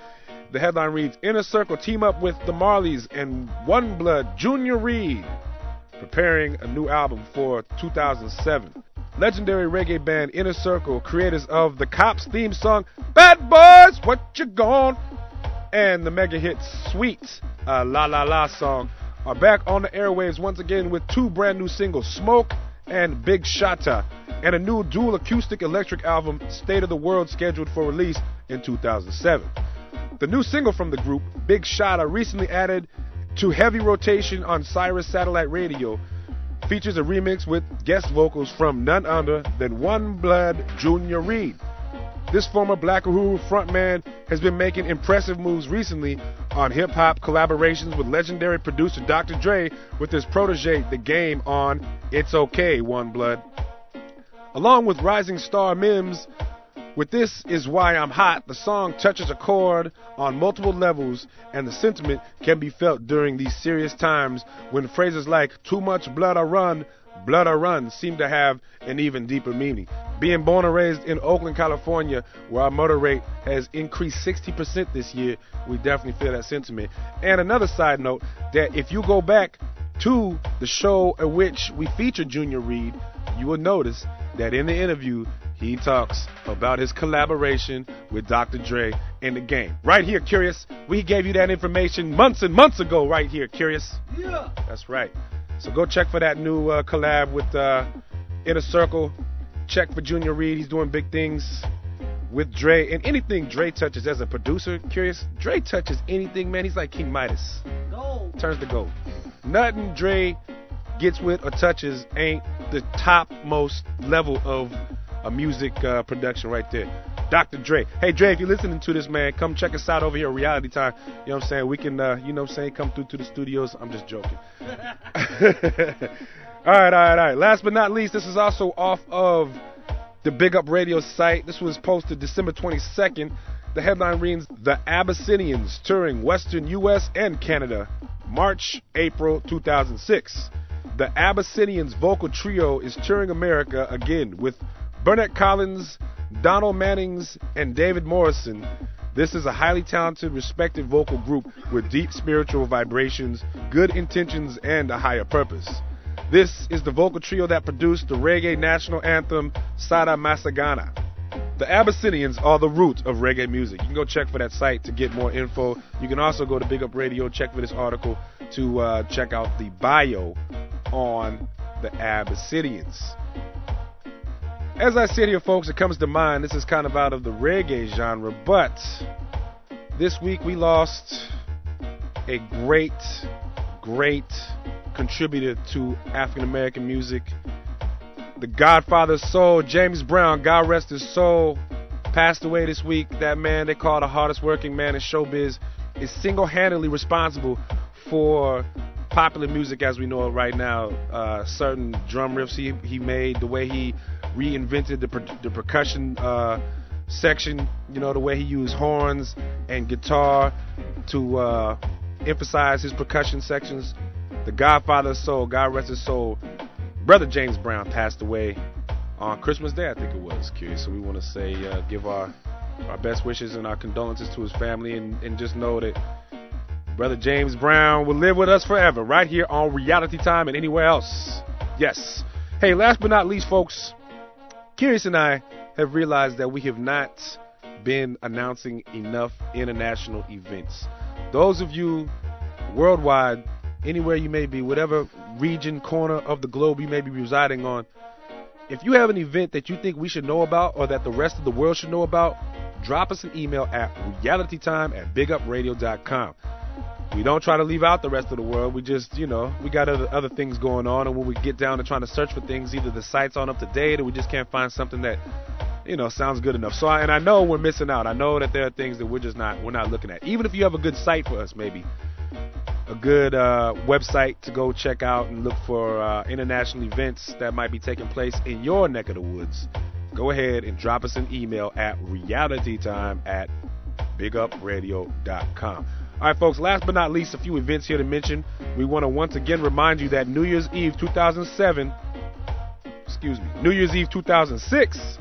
The headline reads Inner Circle team up with the Marleys and One Blood Junior Reid, preparing a new album for 2007. Legendary reggae band Inner Circle, creators of the Cops theme song Bad Boys, What You Gone, and the mega hit Sweet uh, La La La song, are back on the airwaves once again with two brand new singles, Smoke and Big Shatta, and a new dual acoustic electric album, State of the World, scheduled for release in 2007. The new single from the group, Big Shatta, recently added to heavy rotation on Sirius Satellite Radio, features a remix with guest vocals from none other than One Blood Junior Reid. This former Black Uhuru frontman has been making impressive moves recently on hip hop collaborations with legendary producer Dr. Dre with his protege The Game on It's Okay, One Blood. Along with rising star Mims, with This Is Why I'm Hot, the song touches a chord on multiple levels, and the sentiment can be felt during these serious times when phrases like too much blood I run, blood I run seem to have an even deeper meaning. Being born and raised in Oakland, California, where our murder rate has increased 60% this year, we definitely feel that sentiment. And another side note that if you go back to the show in which we featured Junior Reid, you will notice that in the interview, he talks about his collaboration with Dr. Dre in the game. Right here, Kurious. We gave you that information months and months ago, right here, Kurious. Yeah. That's right. So go check for that new uh, collab with uh, Inner Circle. Check for Junior Reid. He's doing big things with Dre. And anything Dre touches as a producer, Kurious, Dre touches anything, man. He's like King Midas. Gold. Turns to gold. Nothing Dre gets with or touches ain't the topmost level of a music uh, production right there. Dr. Dre. Hey, Dre, if you're listening to this, man, come check us out over here Reality Time. You know what I'm saying? We can, uh, you know what I'm saying, come through to the studios. I'm just joking. all right, all right, all right. Last but not least, this is also off of the Big Up Radio site. This was posted December 22nd. The headline reads The Abyssinians touring Western U.S. and Canada, March, April 2006. The Abyssinians vocal trio is touring America again with Bernard Collins, Donald Mannings, and David Morrison. This is a highly talented, respected vocal group with deep spiritual vibrations, good intentions, and a higher purpose. This is the vocal trio that produced the reggae national anthem Satta Massagana. The Abyssinians are the root of reggae music. You can go check for that site to get more info. You can also go to Big Up Radio, check for this article to uh, check out the bio on the Abyssinians. As I said here, folks, it comes to mind, this is kind of out of the reggae genre, but this week we lost a great, great contributor to African American music. The Godfather of Soul, James Brown, God rest his soul, passed away this week. That man they call the hardest working man in showbiz is single handedly responsible for popular music as we know it right now. Uh, certain drum riffs he, he made, the way he reinvented the, per, the percussion uh, section, you know, the way he used horns and guitar to uh, emphasize his percussion sections. The Godfather of Soul, God rest his soul, Brother James Brown passed away on Christmas Day, I think it was, Kurious. So we want to say, uh, give our our best wishes and our condolences to his family, and, and just know that Brother James Brown will live with us forever, right here on Reality Time and anywhere else. Yes. Hey, last but not least, folks, Kurious and I have realized that we have not been announcing enough international events. Those of you worldwide, anywhere you may be, whatever region, corner of the globe you may be residing on, if you have an event that you think we should know about or that the rest of the world should know about, drop us an email at realitytime at bigupradio.com. We don't try to leave out the rest of the world. We just, you know, we got other, other things going on. And when we get down to trying to search for things, either the site's aren't up to date or we just can't find something that, you know, sounds good enough. So, I, and I know we're missing out. I know that there are things that we're just not, we're not looking at. Even if you have a good site for us, maybe a good uh, website to go check out and look for uh, international events that might be taking place in your neck of the woods, go ahead and drop us an email at realitytime at bigupradio.com. All right, folks, last but not least, a few events here to mention. We want to once again remind you that New Year's Eve 2007, excuse me, New Year's Eve 2006,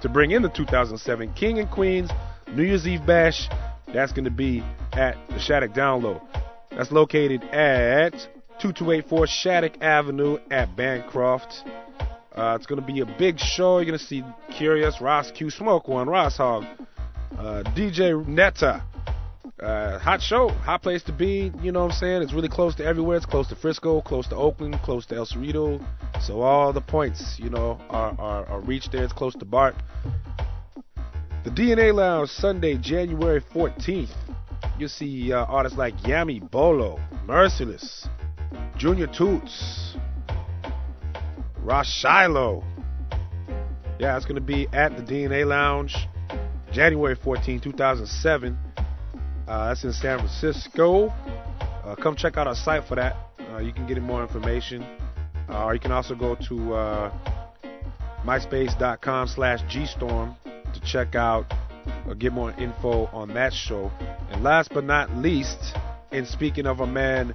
to bring in the 2007 King and Queens New Year's Eve Bash, that's going to be at the Shattuck Down Low. That's located at 2284 Shattuck Avenue at Bancroft. Uh, it's going to be a big show. You're going to see Kurious, Ross Q, Smoke One, Ross Hog, uh, DJ Netta, Uh, hot show, hot place to be. You know what I'm saying? It's really close to everywhere. It's close to Frisco, close to Oakland, close to El Cerrito. So all the points, you know, are, are, are reached there. It's close to BART. The DNA Lounge, Sunday, January 14th. You'll see uh, artists like Yami Bolo, Merciless, Junior Toots, Ras Shiloh. Yeah, it's going to be at the DNA Lounge, January 14, 2007. Uh, that's in San Francisco. Uh, come check out our site for that. Uh, you can get more information. Uh, or you can also go to uh, myspace.com slash gstorm to check out or get more info on that show. And last but not least, in speaking of a man,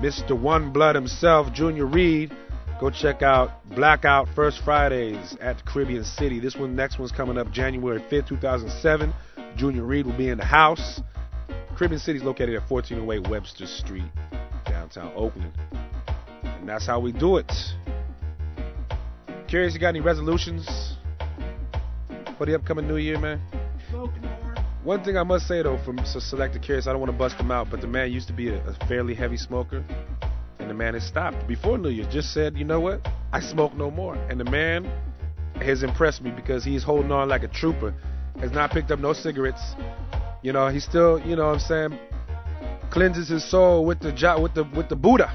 Mr. One Blood himself, Junior Reid, go check out Blackout First Fridays at the Caribbean City. This one, next one's coming up January 5th, 2007. Junior Reid will be in the house. Caribbean City is located at 1408 Webster Street, downtown Oakland. And that's how we do it. Kurious, you got any resolutions for the upcoming new year, man? One thing I must say though, from Selected Kurious, I don't want to bust him out, but the man used to be a, a fairly heavy smoker, and the man has stopped before New Year. Just said, you know what? I smoke no more, and the man has impressed me because he's holding on like a trooper. Has not picked up no cigarettes. You know, he still, you know, what I'm saying, cleanses his soul with the jo- with the with the Buddha.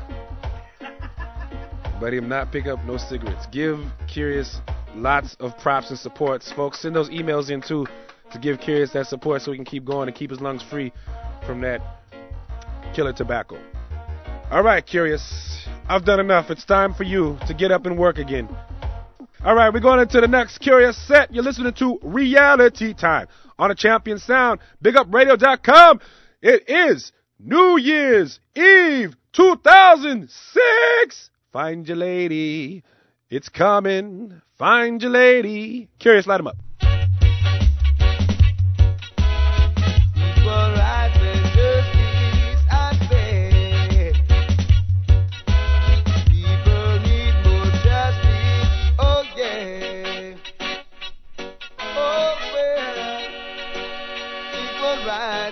But him not pick up no cigarettes. Give Kurious lots of props and supports, folks. Send those emails in too to give Kurious that support so he can keep going and keep his lungs free from that killer tobacco. All right, Kurious. I've done enough. It's time for you to get up and work again. All right, we're going into the next Kurious set. You're listening to Reality Time on a Champion Sound, BigUpRadio.com. It is New Year's Eve 2006. Find your lady. It's coming. Find your lady. Kurious, light 'em up.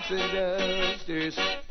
Equal rights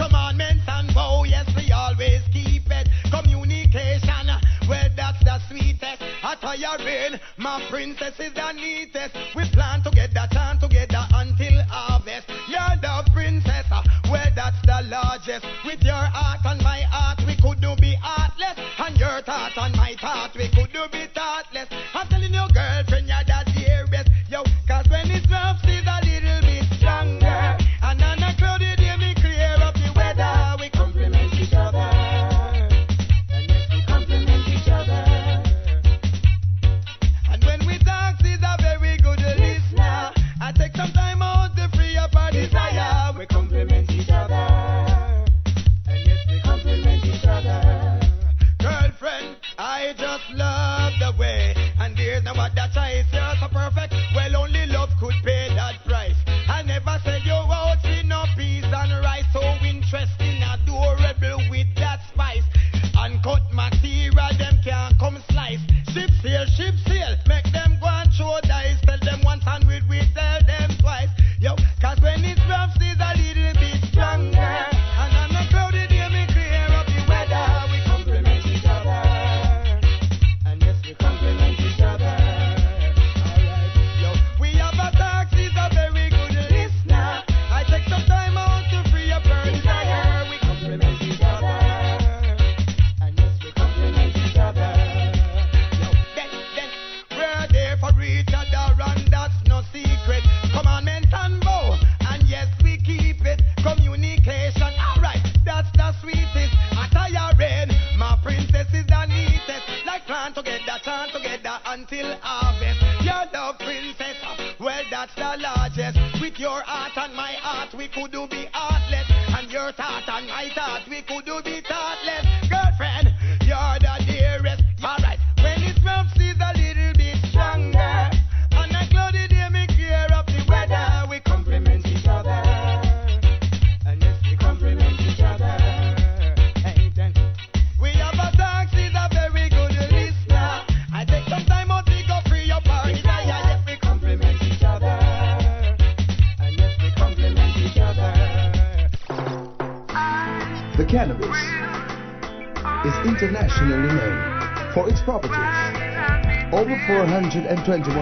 commandments and vow, yes, we always keep it. Communication, well, that's the sweetest. Attiring, my princess is the neatest. We plan together, time together until harvest. You're the princess, well, that's the largest. We 421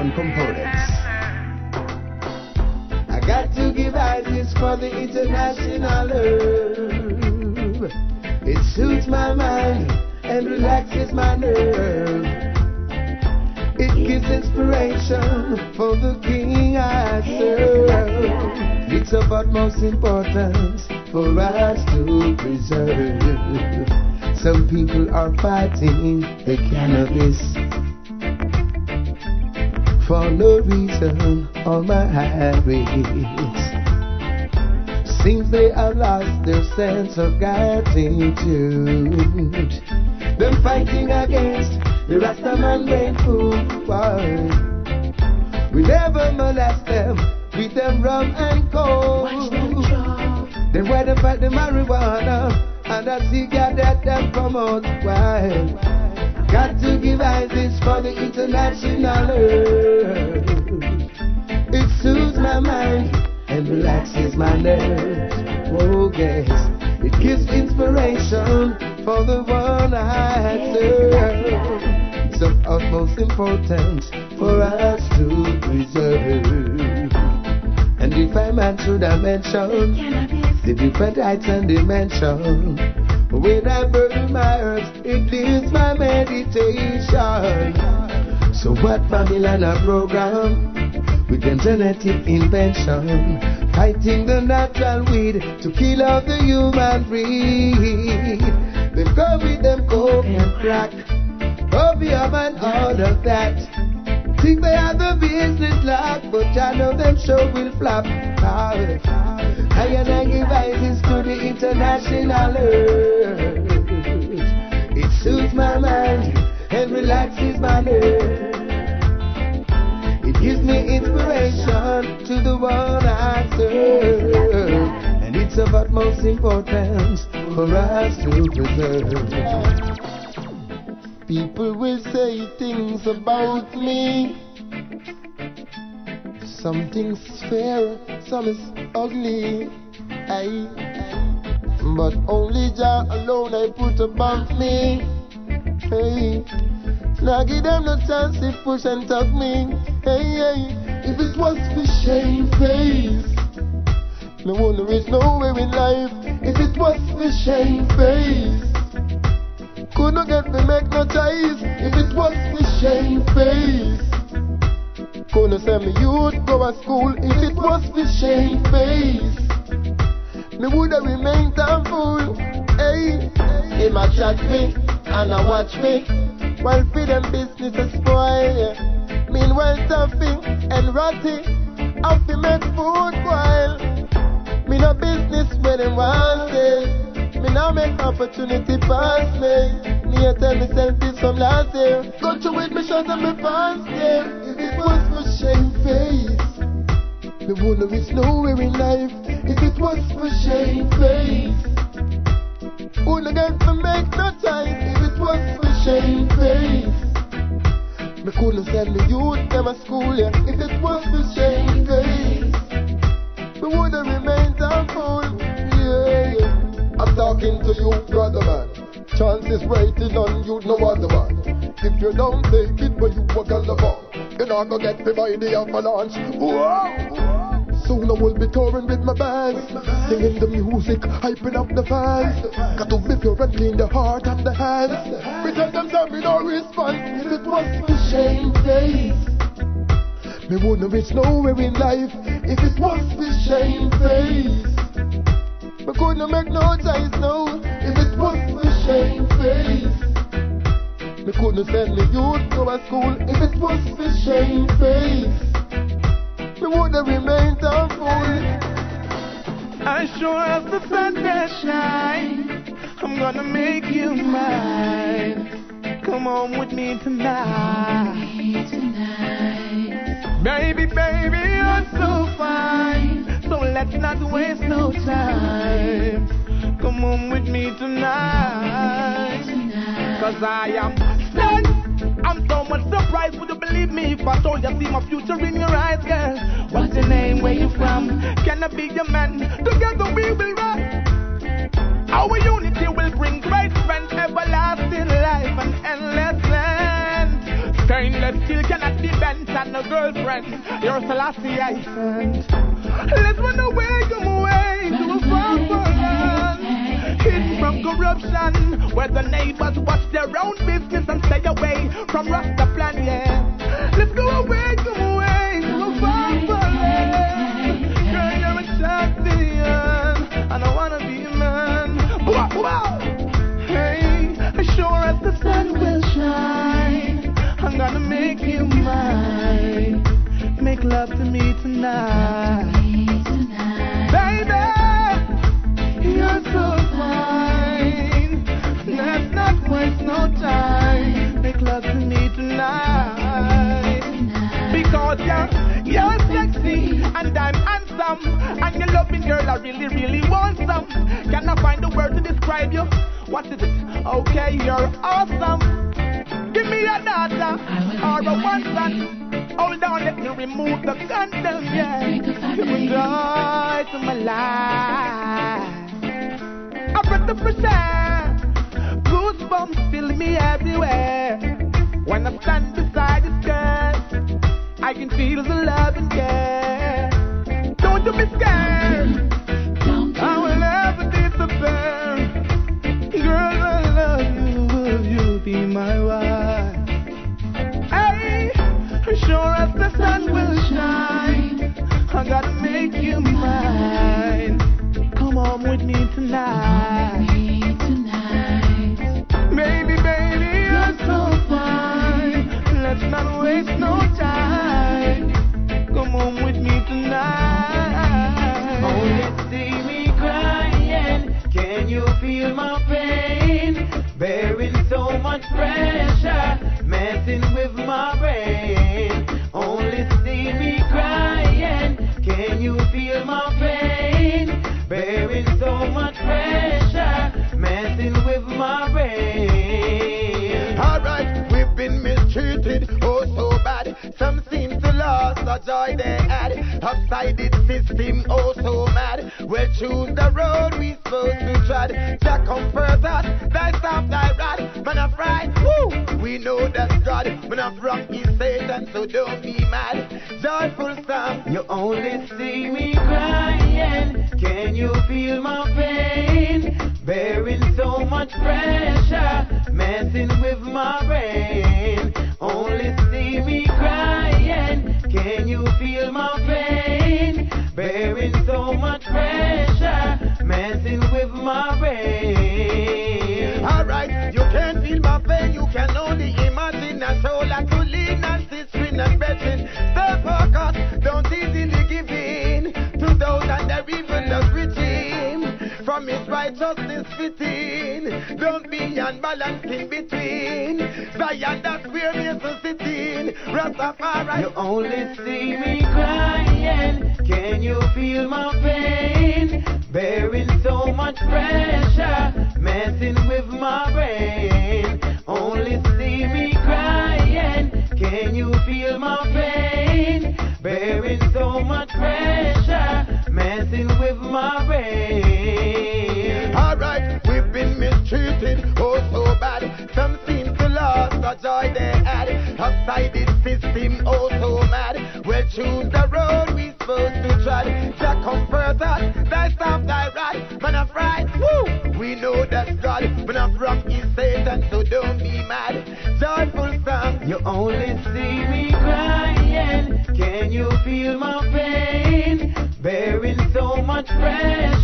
of gratitude. Them inspiration for the one I had serve. It's of utmost importance for us to preserve. And if I man should I mention the different heights and dimensions. When I burn my herbs, it leads my meditation. So what Babylon a program with genetic invention, fighting the natural weed to kill off the human breed. They go with them coke and crack, opium and all of that. Think they have the business lock, but I know them show will flop. I and I give ISIS to the international urge. It soothes my mind and relaxes my nerves. Gives me inspiration to the one I serve. And it's of utmost importance for us to preserve. People will say things about me. Some things fair, some is ugly. Aye. But only Jah alone I put above me. Hey. Now give them no chance to push and tug me. Hey, hey. If it was for shame face. No wonder it's nowhere in life. If it was for shame face. Could not get me choice if it was for shame face. Couldn't send me youth go to school if it was for shame face. Me would have remained thankful. Hey, him a chat me and a watch me while for them business spoil. Meanwhile, stuffing and rotting, have to make food boil. Me no business when them want it. Me now make opportunity pass me. Me a tell myself this from last year. Go to with me shut up me pants there. If it was for shame face, the wonder is nowhere in life. If it was for shame face, who no get to make no time. If it was for shame face, the them a school yeah. If it was for shame face, We woulda remained thankful. Yeah. I'm talking to you, brother man. Chances waiting on you, no other man. If you don't take it, but you a gulliver, you're not gonna get me by the avalanche. Whoa! Soon I will be touring with my bands, singing the music, hyping up the fans. Got to be pure and clean the heart and the hands. Pretend them tell me no response. If it was the shame face, me wouldn't reach nowhere in life. If it was the shame face. Me couldn't make no choice now if it was the shame face. Me couldn't send me youth to a school if it was the shame face. Would have remained a fool. As sure as the sun does shine, I'm gonna make you mine. Come on with me tonight. Baby, baby, you're so fine. So let's not waste no time. Come on with me tonight. Cause I am stunned. I'm so much surprised. Would you believe me if I told you I see my future in your eyes, girl? What's your name? Where you from? Can I be your man? Together we will run. Our unity will bring great friends, everlasting life and endless land. Stainless steel cannot be bent, and a girlfriend, you're sent. Let's run away, come away to a corruption, where the neighbors watch their own business and stay away from Rasta plan, yeah. Let's go away, come away a far, land. Girl, you're a champion, and I wanna be a man. Hey, as sure as the sun will shine, I'm gonna make you mine. Make love to me tonight. Me tonight. Because you're, you're sexy and I'm handsome. And you're loving girl, I really, really want some. Can I find the word to describe you? What is it? Okay, you're awesome. Give me a daughter or a one. Hold on, let me remove the condom, yeah. You my life. I the fresh air. Goosebumps fill me everywhere. When I stand beside this girl, I can feel the love and care. Waste no time. Come on with me tonight. See me crying. Can you feel my pain? Bearing so much pressure, joy they had. Upside it system, oh so mad. We'll choose the road we supposed to tread. Jah comfort us, thy stop thy rod. Man of right, woo, we know that's God. Man of wrong is Satan, so don't be mad. Joyful song, You only see me crying. Can you feel my pain? Bearing so much pressure, messing with my brain. Only see me crying. Can feel my pain? Bearing so much pressure, messing with my brain. Alright, you can't feel my pain, you can only imagine a soul like to lean and sistering and betting. Stay focused, don't easily give in to those under evil regime. From his righteousness don't be between. Zion, that's where we're sitting. Rastafari. You only see me crying. Can you feel my pain? Bearing so much pressure, messing with my brain. Only see me crying. Can you feel my pain? Bearing so much pressure, messing with my brain. Mistreated, oh so bad. Some seem to lost the joy they had. Upside this system, oh so mad. We'll choose the road we supposed to tread. Jah comfort us, thy stop thy rod. Man of right, woo, we know that's God. Man of wrong is Satan, so don't be mad. Joyful song, You only see me crying. Can you feel my pain? Bearing so much pressure,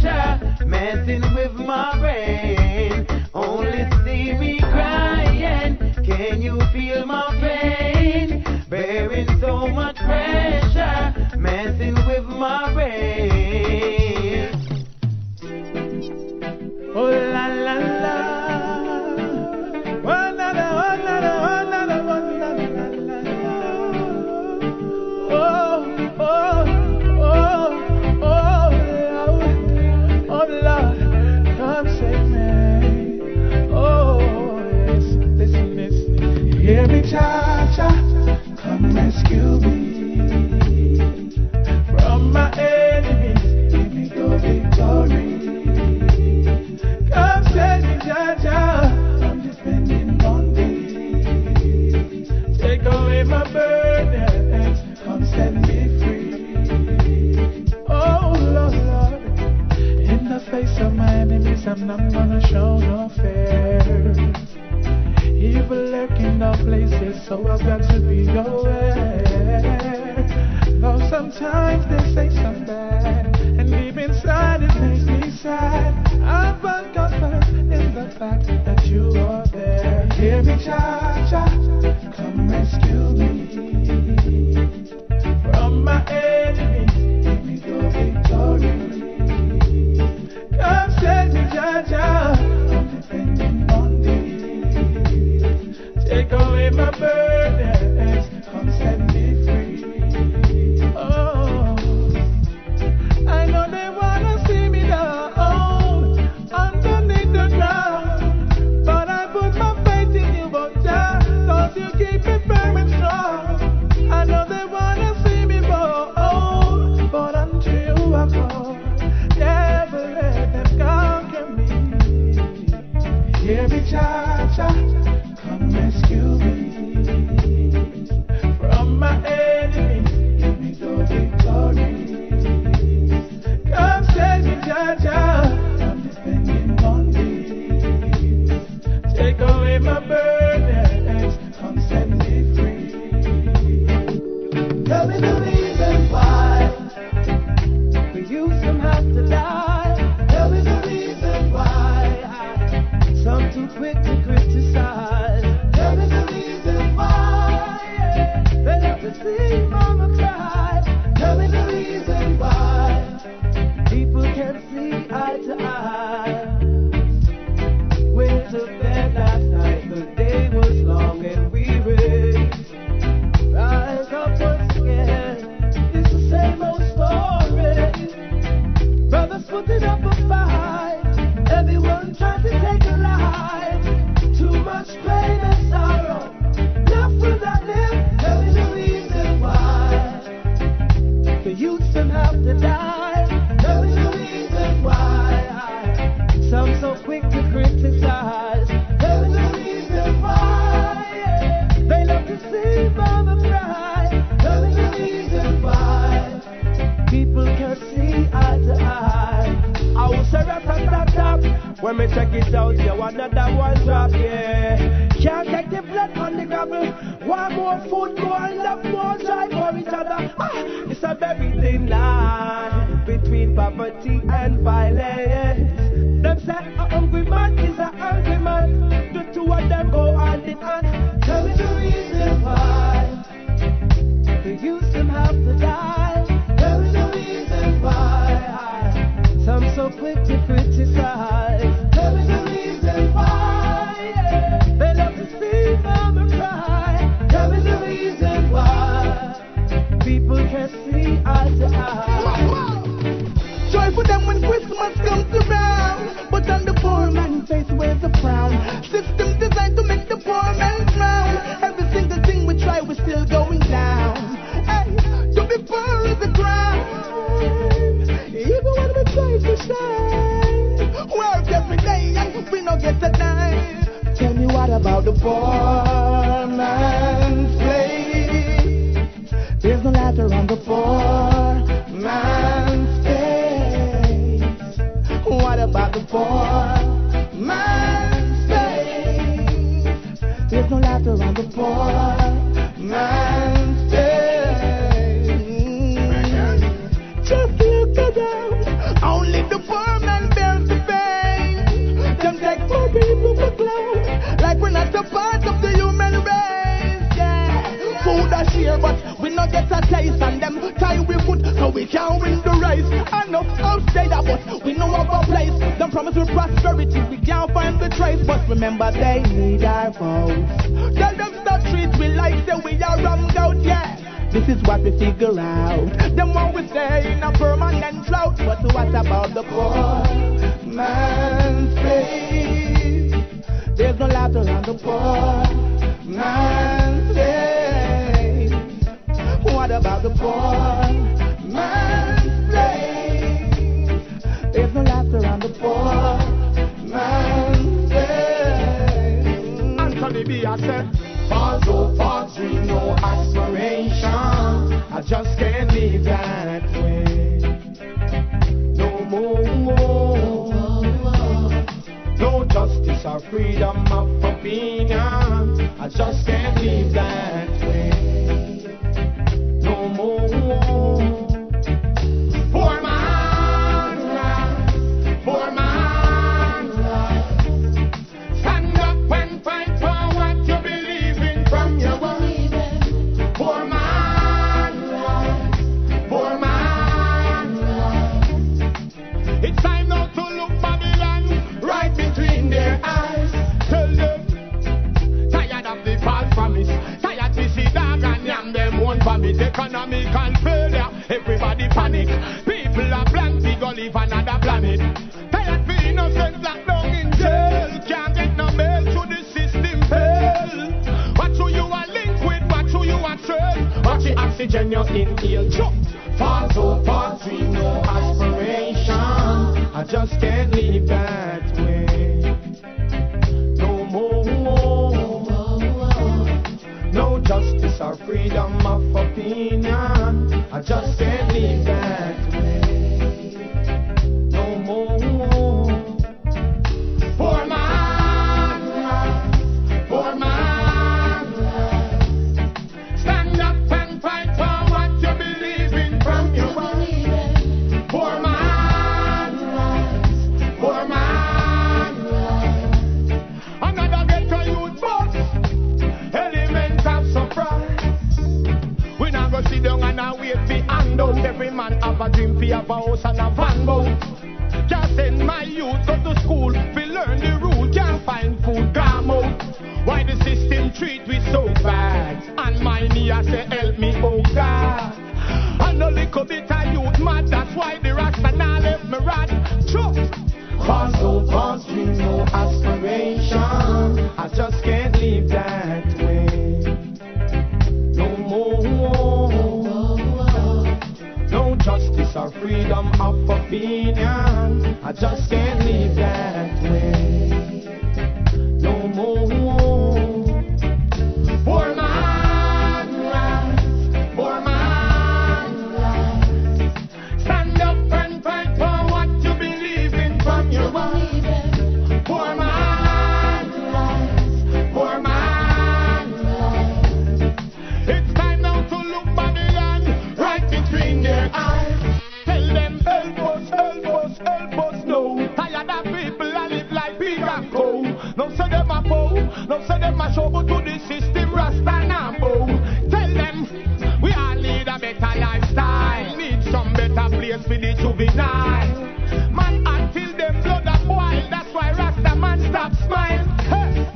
justice or freedom of opinion. I just can't leave that a dream for have a house and a van boat. Can't send my youth go to school, we learn the rule, can't find food, come out. Why the system treat we so bad? And my knee I say help me, oh God. And a little bit of youth mad, that's why the rasta freedom of opinion. I just can't leave that way. Say them a show, but to the system rasta bow. Tell them we all need a better lifestyle. Need some better place for the juvenile. Man, until them blood a boil, that's why rasta man stop smile. Hey.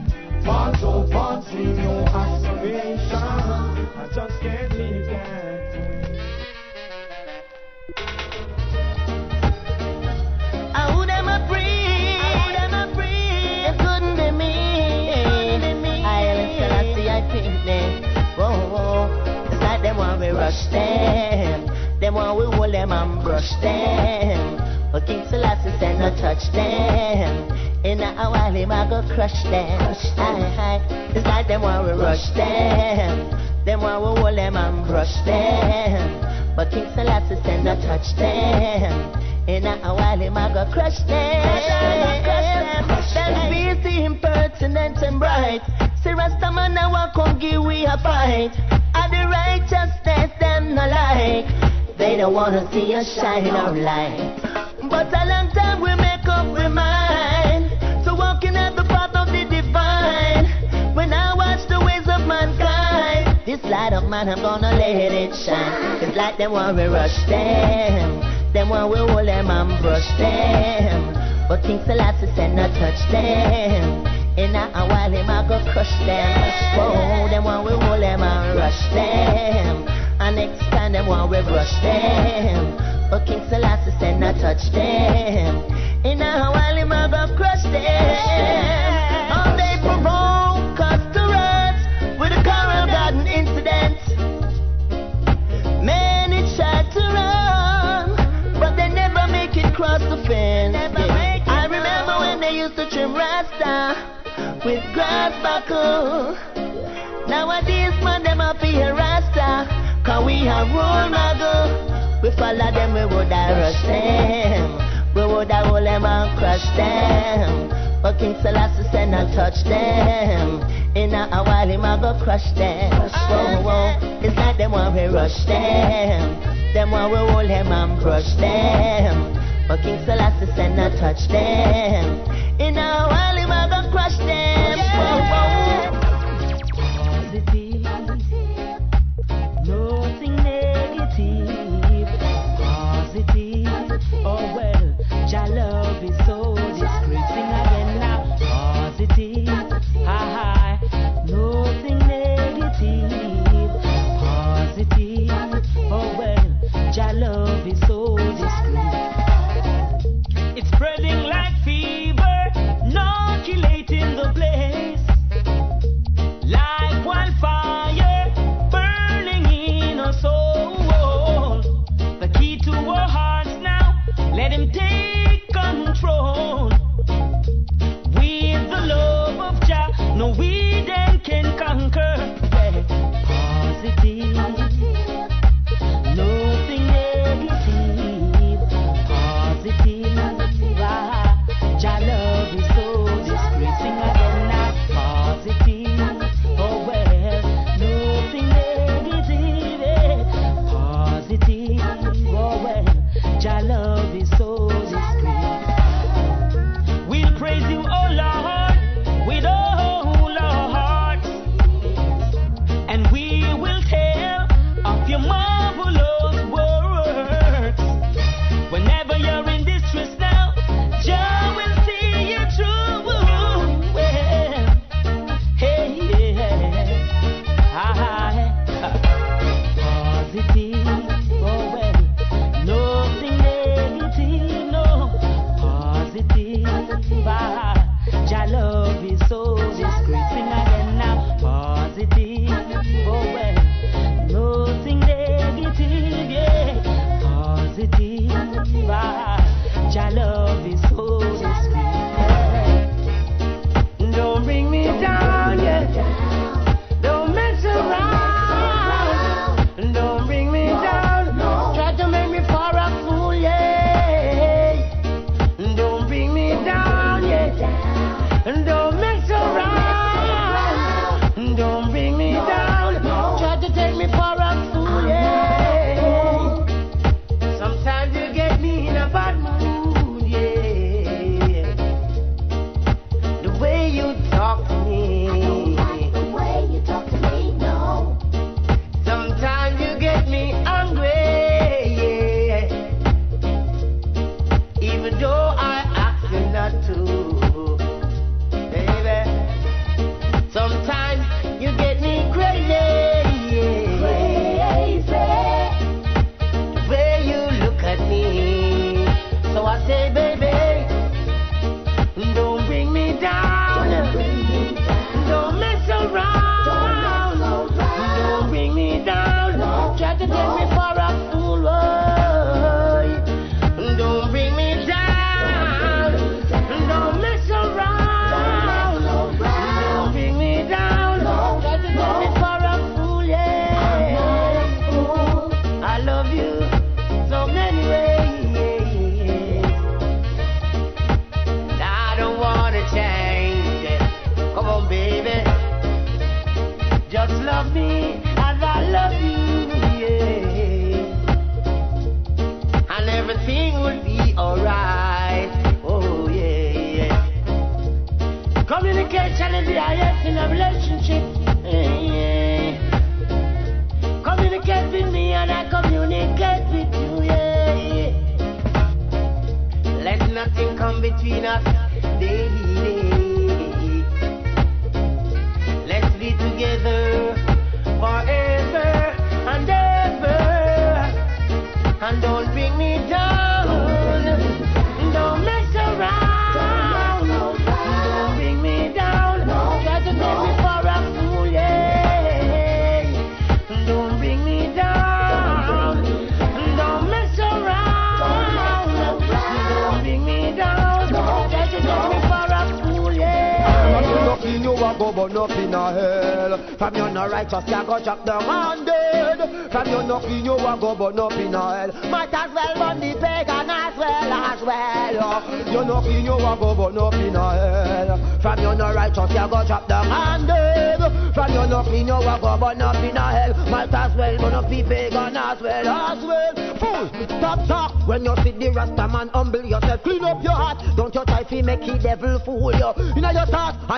So far, see no aspiration. I just can't No touch them. In a while him I go crush them. Aye, aye. It's like them want we rush them. Them want we hold them and brush them. But King Selassie said no touch them. In a while him a go crush them. Them busy, impertinent and bright. See Rasta man now want come give we a fight. And the righteousness them no like. They don't wanna see us shine our light. But a long time this light of man I'm gonna let it shine. It's like them want we rush them. Them want we hold them and brush them. But things King Selassie said not touch them. In a while him a go crush them. Whoa, them want we hold them and rush them. And next time them want we brush them. But King Selassie said not touch them. In a while him a go crush them. With grass buckle. Nowadays, man, them up here Rasta, cause we have role model. We follow them, we would have rush them. We would have hold them and crush them. But King Selassie said not touch them. In a while, him a go crush them. Whoa, whoa. It's like them want we rush them. Them want we hold them and brush them. But King Selassie said not touch them. In a while,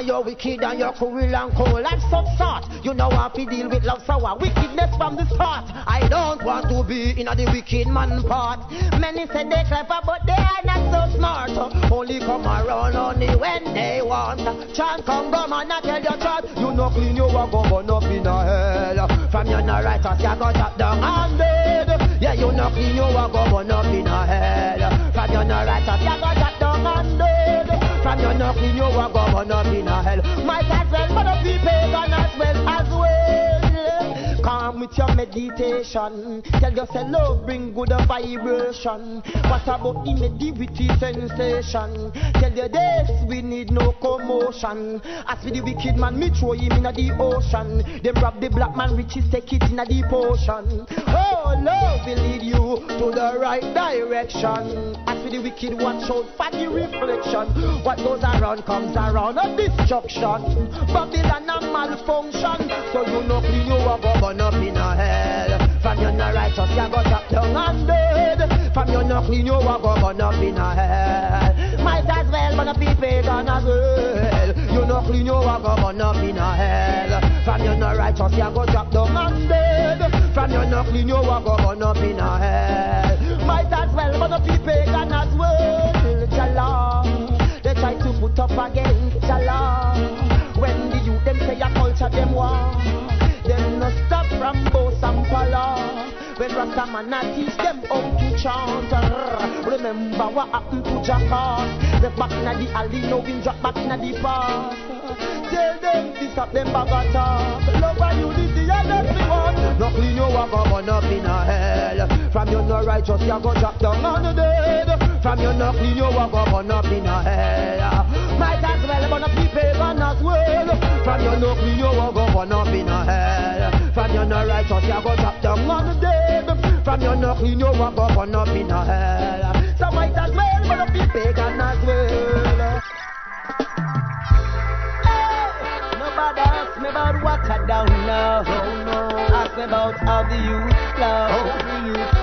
and you're wicked and you're cruel and cold. Like some sort. You know how to deal with love sour wickedness from the start. I don't want to be in the wicked man part. Many say they clever, but they are not so smart. Only come around only when they want. Chant come come and I tell you chant. You no clean, you a go burn up in hell. From you no righteous, you go chop down and dead. Yeah, you no clean, you a go burn up in hell. From you no righteous, you go chop down and dead. From you no clean, you a go burn up in a hell. Might as well for the people as well as well. Come with your meditation. Tell yourself love bring good vibration. What about medivity sensation? Tell your this we need no commotion. As for the wicked man, me throw him in the ocean. Them rob the black man riches, take it in a deep ocean. Oh, love will lead you to the right direction. As for the wicked, watch out for the reflection. What goes around comes around a destruction. Babylon a malfunction. So you know clean you a go burn up in a hell. From you no righteous, you go chop down and dead. From you no clean you a go burn up in a hell. Might as well up the pagan as well. You no clean you a go burn up in a hell. From you no righteous, you go chop down and dead. From you no clean you a go burn up in a hell. Might as well up the pagan as well. Jala, they try to put up against Jala. When the youth them say a culture them war, Rasta man a teach them how to chant. Remember what happened to Jackass? The back in the alley, now we drop back in the past. Tell them to stop them bag of talk. Love and unity and want. No clean you up on up in a hell. From you no righteous, you go drop down on the dead. From you no clean you up on up in a hell. Might as well burn up the pagan as well. From you no clean you up on up in a hell. From you no righteous, you go drop down on the dead. From you no clean you walk up on up in a hell. So might as well burn up the pagan as well. Nobody ask me about what I don't know. Ask me about how the youth flow.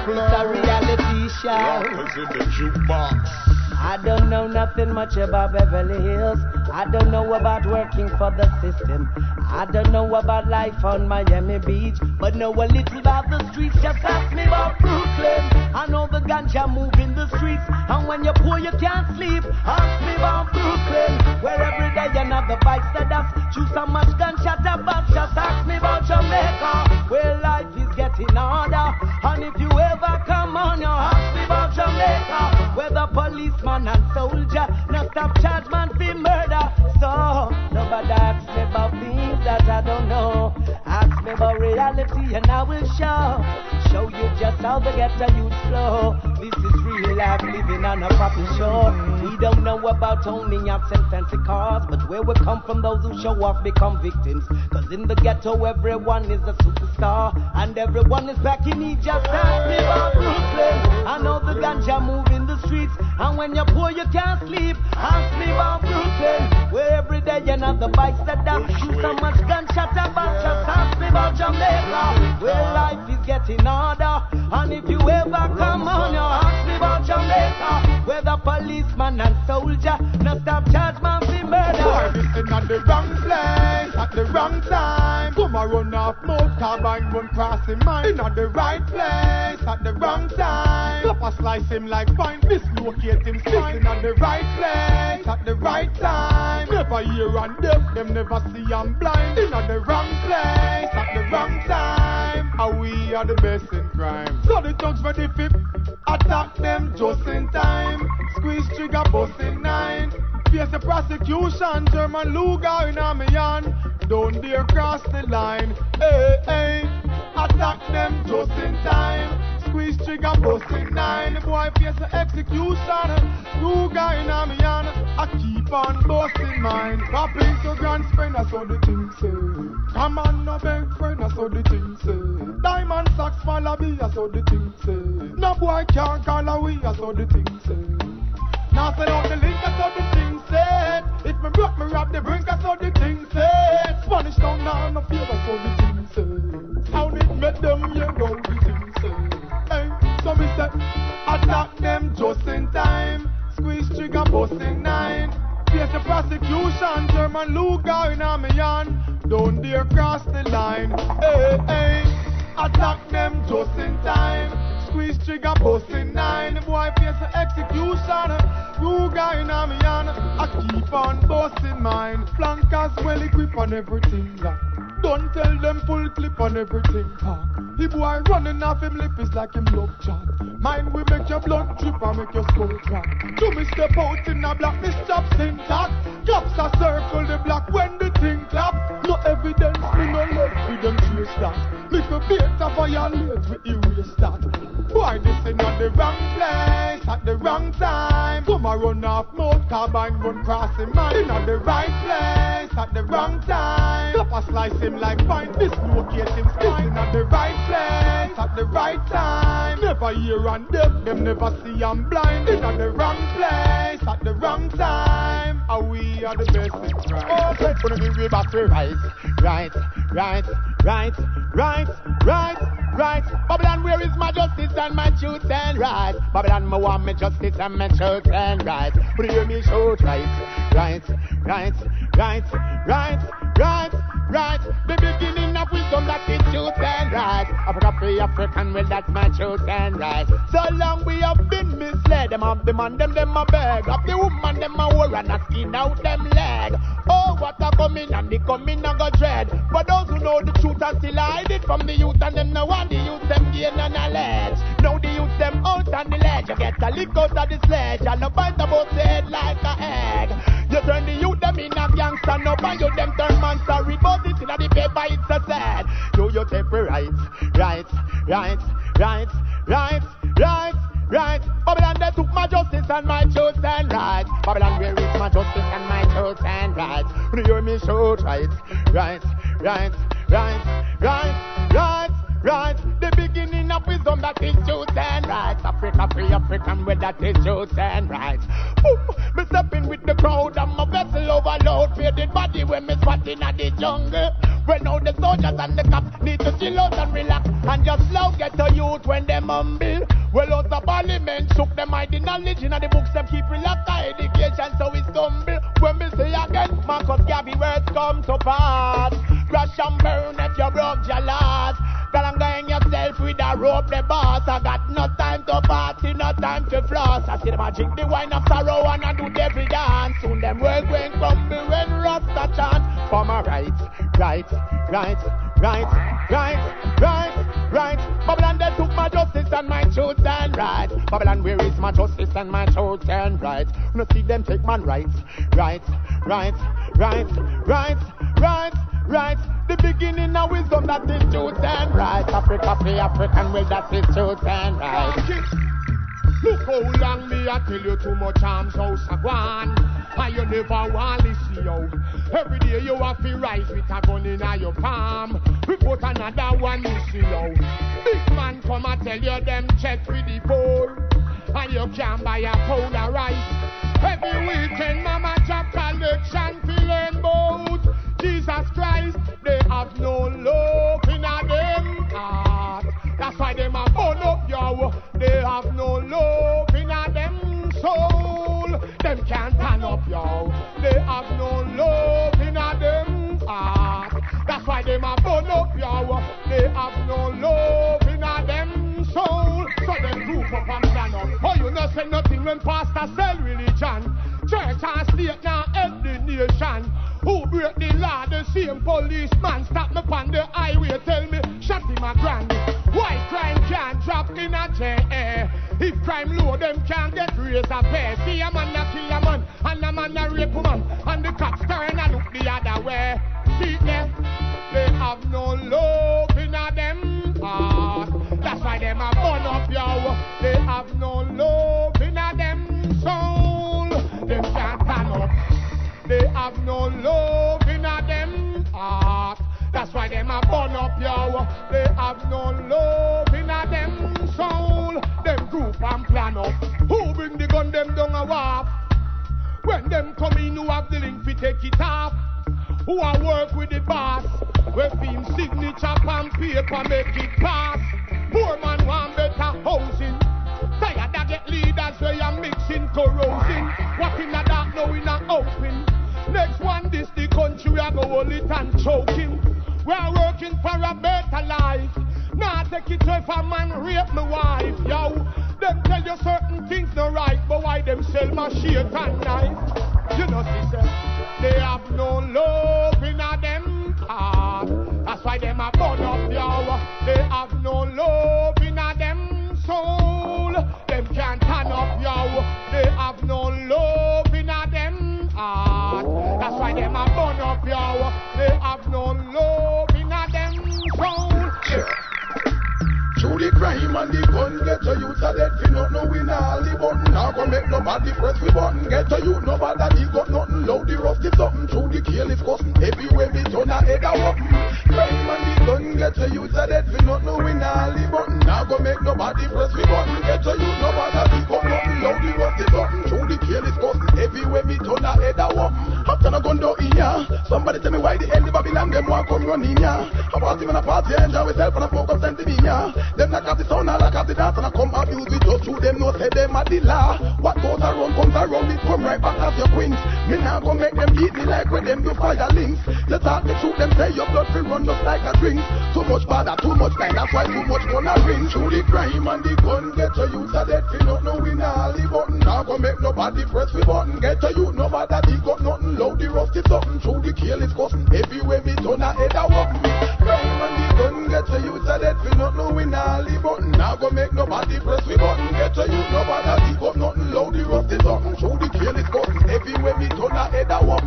It's a reality show. Rockers in the jukebox. I don't know nothing much about Beverly Hills. I don't know about working for the system. I don't know about life on Miami Beach. But know a little about the streets. Just ask me about Brooklyn. I know the ganja move in the streets. And when you're poor, you can't sleep. Ask me about Brooklyn. Where every day another bikes that dust. Choose so much gunshot about. Just ask me about Jamaica. Where life is getting harder. And if you ever come on, you ask me about Jamaica. Policeman and soldier no stop charge man for murder. So nobody asks about things that I don't know. Ask me about reality and I will show. Show you just how the ghetto youth flow. This is real life living on a proper shore. We don't know about owning yachts and fancy cars, but where we come from, those who show off become victims. Cause in the ghetto, everyone is a superstar, and everyone is back in need. Just ask me about Brooklyn. I know the ganja move in the streets, and when you're poor, you can't sleep. Ask me about Brooklyn, where every day another bikes that down. Shoot so much gunshot about. Just ask me about Jamaica, where life is getting harder. And if you ever come on, you ask me about Jamaica, where the policeman and soldier no stop charge man for murder. Boy, this is not the wrong place at the wrong time. Come a run off mouth, carbine run cross him mind. In at the right place at the wrong time. Slap a slice him like fine, dislocate him spine. In at the right place at the right time. Never hear and deaf, them never see I'm blind. In at the wrong place at the wrong time. And we are the best in crime. So the thugs ready fit, attack them just in time. Squeeze trigger, bust in nine. Face the prosecution, German Luger in a me. Don't dare cross the line. Hey, hey. Attack them just in time. Squeeze trigger, bust in nine. The boy face the execution. Luger in a me hand. I keep on busting mine. Rapping to grand spend, that's what the thing say. Come on, no big friend, that's what the thing say. Diamond socks, Malabi, that's what the thing say. No boy can't call away, that's what the thing say. Now sell out the link, that's how the thing said. If me broke, me rob the brink, that's how the thing said. Spanish town now, no fear, that's how the thing said. How it make them, yeah, go so say, attack them just in time. Squeeze trigger, busting nine. Face the prosecution, German Luger in a. Don't dare cross the line. Hey, hey, attack them just in time. Squeeze trigger, busting nine. Boy face the execution. Ruga in me hand. I keep on busting mine. Flankers well equipped on everything. Don't tell them full clip on everything. Cock. The boy running off him lip is like him love chat. Mine will make your blood drip and make your skull crack. To me step out in a block, me stop syntax. Cops a circle the block when the thing clap. No evidence, me no left with them chase that. Little beta violate, we erase that. Boy, this is not the wrong place at the wrong time. Come a run off mouth, carbine run crossing mine. In at the right place at the wrong time. Stop a slice him like fine, dislocate him spine. In at the right place at the right time. Never hear and deaf, them never see I'm blind. In at the wrong place at the wrong time. And we are the best in crime. Oh, put me way back to right, right, right, right, right, right, right. Babylon, where is my justice and my truth and right? Babylon, me want me justice and my truth and right. But hear me shout right, right, right, right, right, right, right. The beginning of wisdom that truth and right. Africa free African, well that's my truth and right. So long we have been misled. Them have the man, them them a beg. Of the woman, them a war and a skin out them leg. Oh, what a coming and the coming a go dread. But those who know the truth and still hide it from the youth and them no want the youth them gain a knowledge. Now the youth them out on the ledge. You get a lick out of the sledge and no bite about the head like a egg. You turn the youth them in a gangster, no and you them turn man sorry, but it's in the paper it's a sad. Do you take me right, right, right, right, right, right, right? Babylon they took my justice and my truth and right. Babylon where is my justice and my truth and right? Do you hear me shout right, right, right, right, right, right? Right, the beginning of wisdom that is truth and right. Africa free African where that is truth and right. Boom, me stepping with the crowd and my vessel overload. Faded body when me swatting at the jungle. When all the soldiers and the cops need to chill out and relax and just slow get to youth when they mumble. Well, out the parliament shook them hiding knowledge in the books them keep relaxed education so we stumble. When me say again, Marcus Garvey words come to pass. Crash and burn if you broke your last. Galangaing yourself with a rope, the boss. I got no time to party, no time to floss. I see them a drink the wine of sorrow and I do devil dance. Soon them world going crumble when Rasta chant. For my rights, right, right, right, right, right, right. Babylon they took my justice and my truth and right. Babylon where is my justice and my truth and right? No see them take man rights, right, right, right, right, right, right. The beginning of wisdom that is truth and right. Africa free African will that is truth and right. Look how long me I tell you too much arms house a gone And you never want listen yo Every day you have to rise with a gun in your palm. We put another one you see yo Big man come and tell you them check with the poor And you can buy a pound of rice. Every weekend mama drop collection to learn Jesus Christ They have no love in a them heart. That's why them yo They have no love in them soul. Them can't turn up yo They have no love in them heart. That's why them a burn up yo They have no love in them soul. So them group up and plan up. Oh you no say nothing when pastor sell religion. Church and state now help the nation who break the law? The same policeman stop me on the highway, tell me, shut him a granny. Why crime can't drop in a jail? If crime low, them can't get raise a pay. See a man a kill a man, and a man a rape a man, and the cops turn and look the other way. See them, they have no love in a them heart. That's why them a burn up yo. They have no love in a them soul. They have no love in a them heart. That's why them a burn up yo. They have no love in a them soul. Them group and plan up. Who bring the gun them down a wharf? When them come in, who have the link fi take it off? Who a work with the boss? We film signature and paper make it pass. Poor man want better housing. Tired of get leaders where you mixing corrosing. What in the dark now in a open. Next one, this the country we are go hold it and choking. We are working for a better life. Now take it if a man rape my wife, yo. Them tell you certain things no right, but why them sell my shit and knife? You know, sister, they have no love in a them heart. That's why them a burn up, yo. They have no love in a them soul. Them can't turn up, yo. They have no love Why them a burn up, yo. They have no love the crime and the gun, get to youth a dead fi not knowing all the button. Now go make nobody press the button. Get to youth nobody got nothing. Loud the rusty something. Through the careless cussing. Everywhere me turn a head a weapon. Crime and the gun, get to youth a dead fi not knowing all the button. Now go make nobody press the button. Get to youth nobody got nothing. Loud the rusty something. Through the careless cussing. Everywhere me turn a head a weapon. After a gun down in ya. Somebody tell me why the hell the Babylon them want come run in ya. A party when a party enjoy myself and a smoke up sent to me ya. Them not got the sound, not got the dance, and I come abuse it just through them. No say them at the law. What goes around comes around, it come right back as your queens. Me now go make them beat me like when them do fire links. You talk the truth, them say your blood will run just like a drink. Too much bother, too much time, that's why too much gonna ring. Through the crime and the gun, get to youth a dead fi not knowing all the button. Now go make nobody press the button. Get to youth, nobody they got nothing. Loud the rusty something. Through the kill careless cussing. Everywhere me turn a head a walk. Crime and the gun, get to youth a dead fi not knowing all the button. Now go make nobody press the button. Get to you, nobody dig up nothing. Loud the rusty something. Show the careless cussing. Everywhere me turn a head a walk.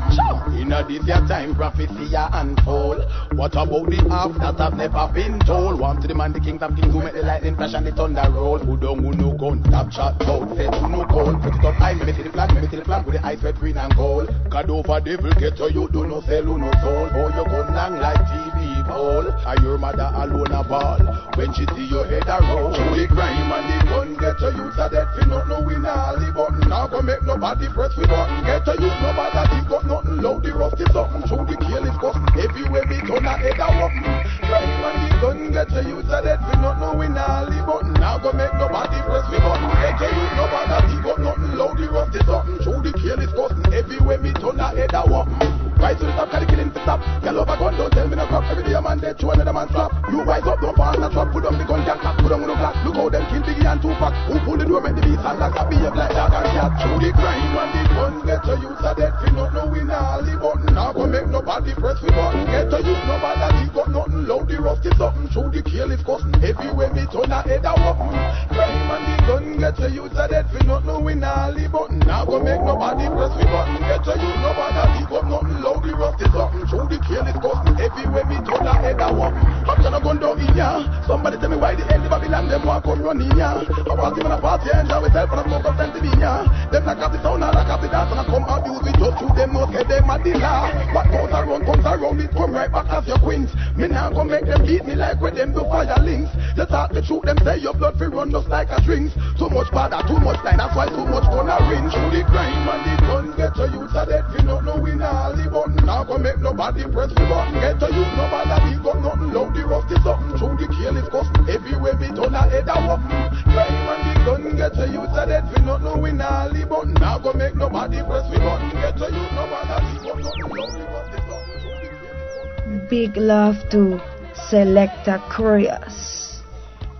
Inna this your time prophecy a unfold. What about the half that have never been told? One to the man, the kings of kings who make the lightning flash and the thunder roll. Who don't who no gun, stop shot, bout, say who no cold. Put it up high, me see the flag, me see the flag with the eyes red, green and gold. God over devil get to you, do no sell, who no soul. Boy, you gun long like TV pole. And your mother alone a ball. When she see your head a roll. Through the crime and the gun get to you, so that fi not know we nah live button. Now go make nobody press we button. Get to you, nobody think got nothing loud, the rusty something. Through the kill is custom. Everywhere me turn a head a weapon. Crime and the gun get to you, so that fi not know we nah live button. Now go make nobody press we button. Get to you, nobody think got nothing loud, the rusty something. Through the kill is custom. Everywhere me turn a head a weapon. Right to the top, carry killing to stop. Girl over gun, don't tell me no crap. Every day a another man slap. You rise up, don't fall a trap. Put on the gun, can't clap. Put on no black. Look how them kill Biggie and Tupac. Who pull the door, make the beast and like a behave like dog and cat. Through the crime and the gun, get to you, so dead. Fi not know we nah live button. Now go make nobody press we button. Get to you, nobody think got nothing. Loud the rusty something. Through the kill is. Everywhere me turn a head a weapon. Crime and the gun, get to you, so dead. Fi not know we nah live button. Now go make nobody press we button. Get to you, nobody think got nothing. Loud the rusty something. Through the kill is. Everywhere me turn a head a weapon. I'm gonna gun down in ya. Somebody tell me why the hell the Babylon them come run in ya. I was giving a party and enjoy myself and I smoke up Pennsylvania. Them like have the sound and like have the dance and I come abuse with just through them not get them at the law. What goes around comes around it come right back as your queens. Me now go make them beat me like when them do fire links. You talk the truth them say your blood fi run just like a strings. Too much powder, too much time that's why too much gonna ring. Through the crime and the gun get to you so that fi not know we button. Now go make nobody press the button. Get to you nobody be got nothing loud the rusty something. Through the kill is custom. Everywhere me turn a head a weapon. Crime and the gun get to you so that fi not know we nah live button. Now go make nobody press the button. Get to you nobody be got nothing loud the rusty something. Big love to Selecta Kurious.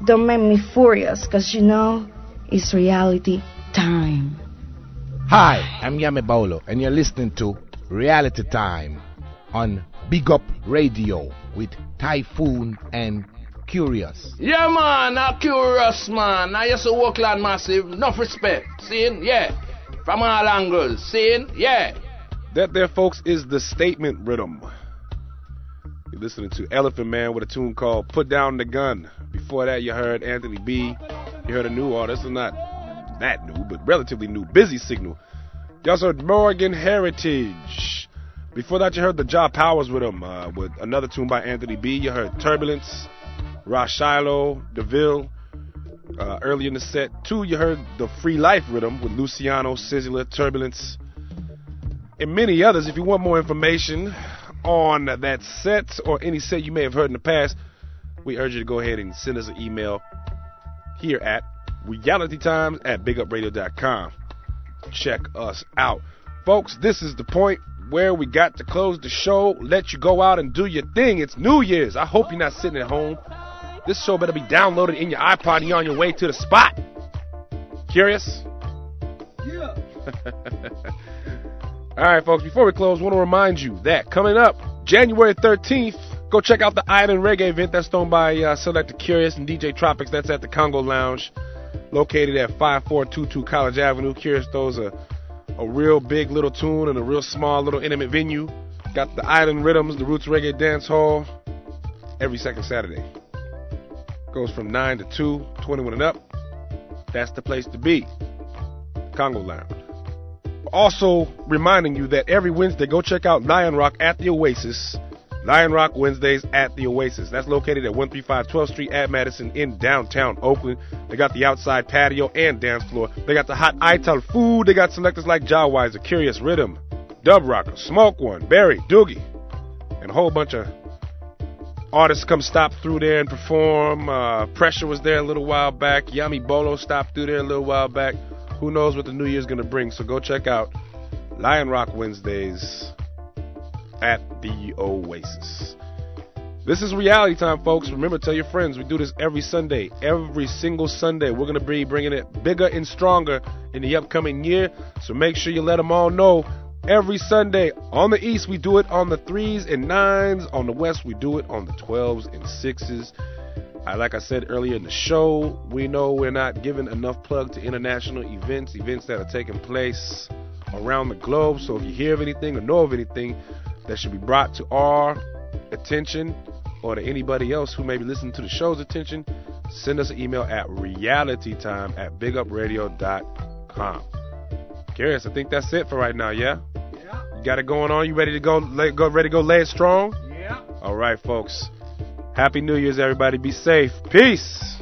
Don't make me furious, cause you know, it's reality time. Hi, I'm Yami Bolo, and you're listening to Reality Time on Big Up Radio with Typhoon and Kurious. Yeah, man, I'm curious, man. I used to work land massive. Enough respect. Seeing? Yeah. From all angles. Seeing? Yeah. That there, folks, is the statement rhythm. You're listening to Elephant Man with a tune called Put Down the Gun. Before that, you heard Anthony B. You heard a new artist, not that new, but relatively new, Busy Signal. You also heard Morgan Heritage. Before that, you heard the Jaw Powers with him, uh, with another tune by Anthony B. You heard Turbulence, Ras Shiloh, DeVille. Uh, early in the set, two, you heard the Free Life rhythm with Luciano, Sizzla, Turbulence, and many others. If you want more information on that set or any set you may have heard in the past, we urge you to go ahead and send us an email here at realitytimes at bigupradio.com. Check us out. Folks, this is the point where we got to close the show, let you go out and do your thing. It's New Year's. I hope you're not sitting at home. This show better be downloaded in your iPod you're on your way to the spot. Kurious? Yeah. All right, folks, before we close, I want to remind you that coming up January 13th, go check out the Island Reggae event that's thrown by uh, Selecta Kurious and DJ Tropics. That's at the Congo Lounge, located at 5422 College Avenue. Kurious throws a, a real big little tune and a real small little intimate venue. Got the Island Rhythms, the Roots Reggae Dance Hall, every second Saturday. Goes from 9 to 2, 21 and up. That's the place to be. Congo Lounge. Also reminding you that every Wednesday, go check out Lion Rock at the Oasis. Lion Rock Wednesdays at the Oasis. That's located at 135 12th Street at Madison in downtown Oakland. They got the outside patio and dance floor. They got the hot Ital food. They got selectors like Jawwiser, Curious Rhythm, Dub Rocker, Smoke One, Barry, Doogie, and a whole bunch of artists come stop through there and perform. Uh, Pressure was there a little while back. Yami Bolo stopped through there a little while back. Who knows what the new year's gonna bring? So go check out Lion Rock Wednesdays at the Oasis. This is reality time, folks. Remember, tell your friends. We do this every Sunday, every single Sunday. We're gonna be bringing it bigger and stronger in the upcoming year. So make sure you let them all know. Every Sunday on the East, we do it on the threes and nines. On the West, we do it on the twelves and sixes. I, like I said earlier in the show, we know we're not giving enough plug to international events, events that are taking place around the globe. So if you hear of anything or know of anything that should be brought to our attention or to anybody else who may be listening to the show's attention, send us an email at realitytime at bigupradio.com. Kurious, I think that's it for right now, yeah? Yeah. You got it going on? You ready to go, lay, go ready to go lay it strong? Yeah. All right, folks. Happy New Year's, everybody. Be safe. Peace.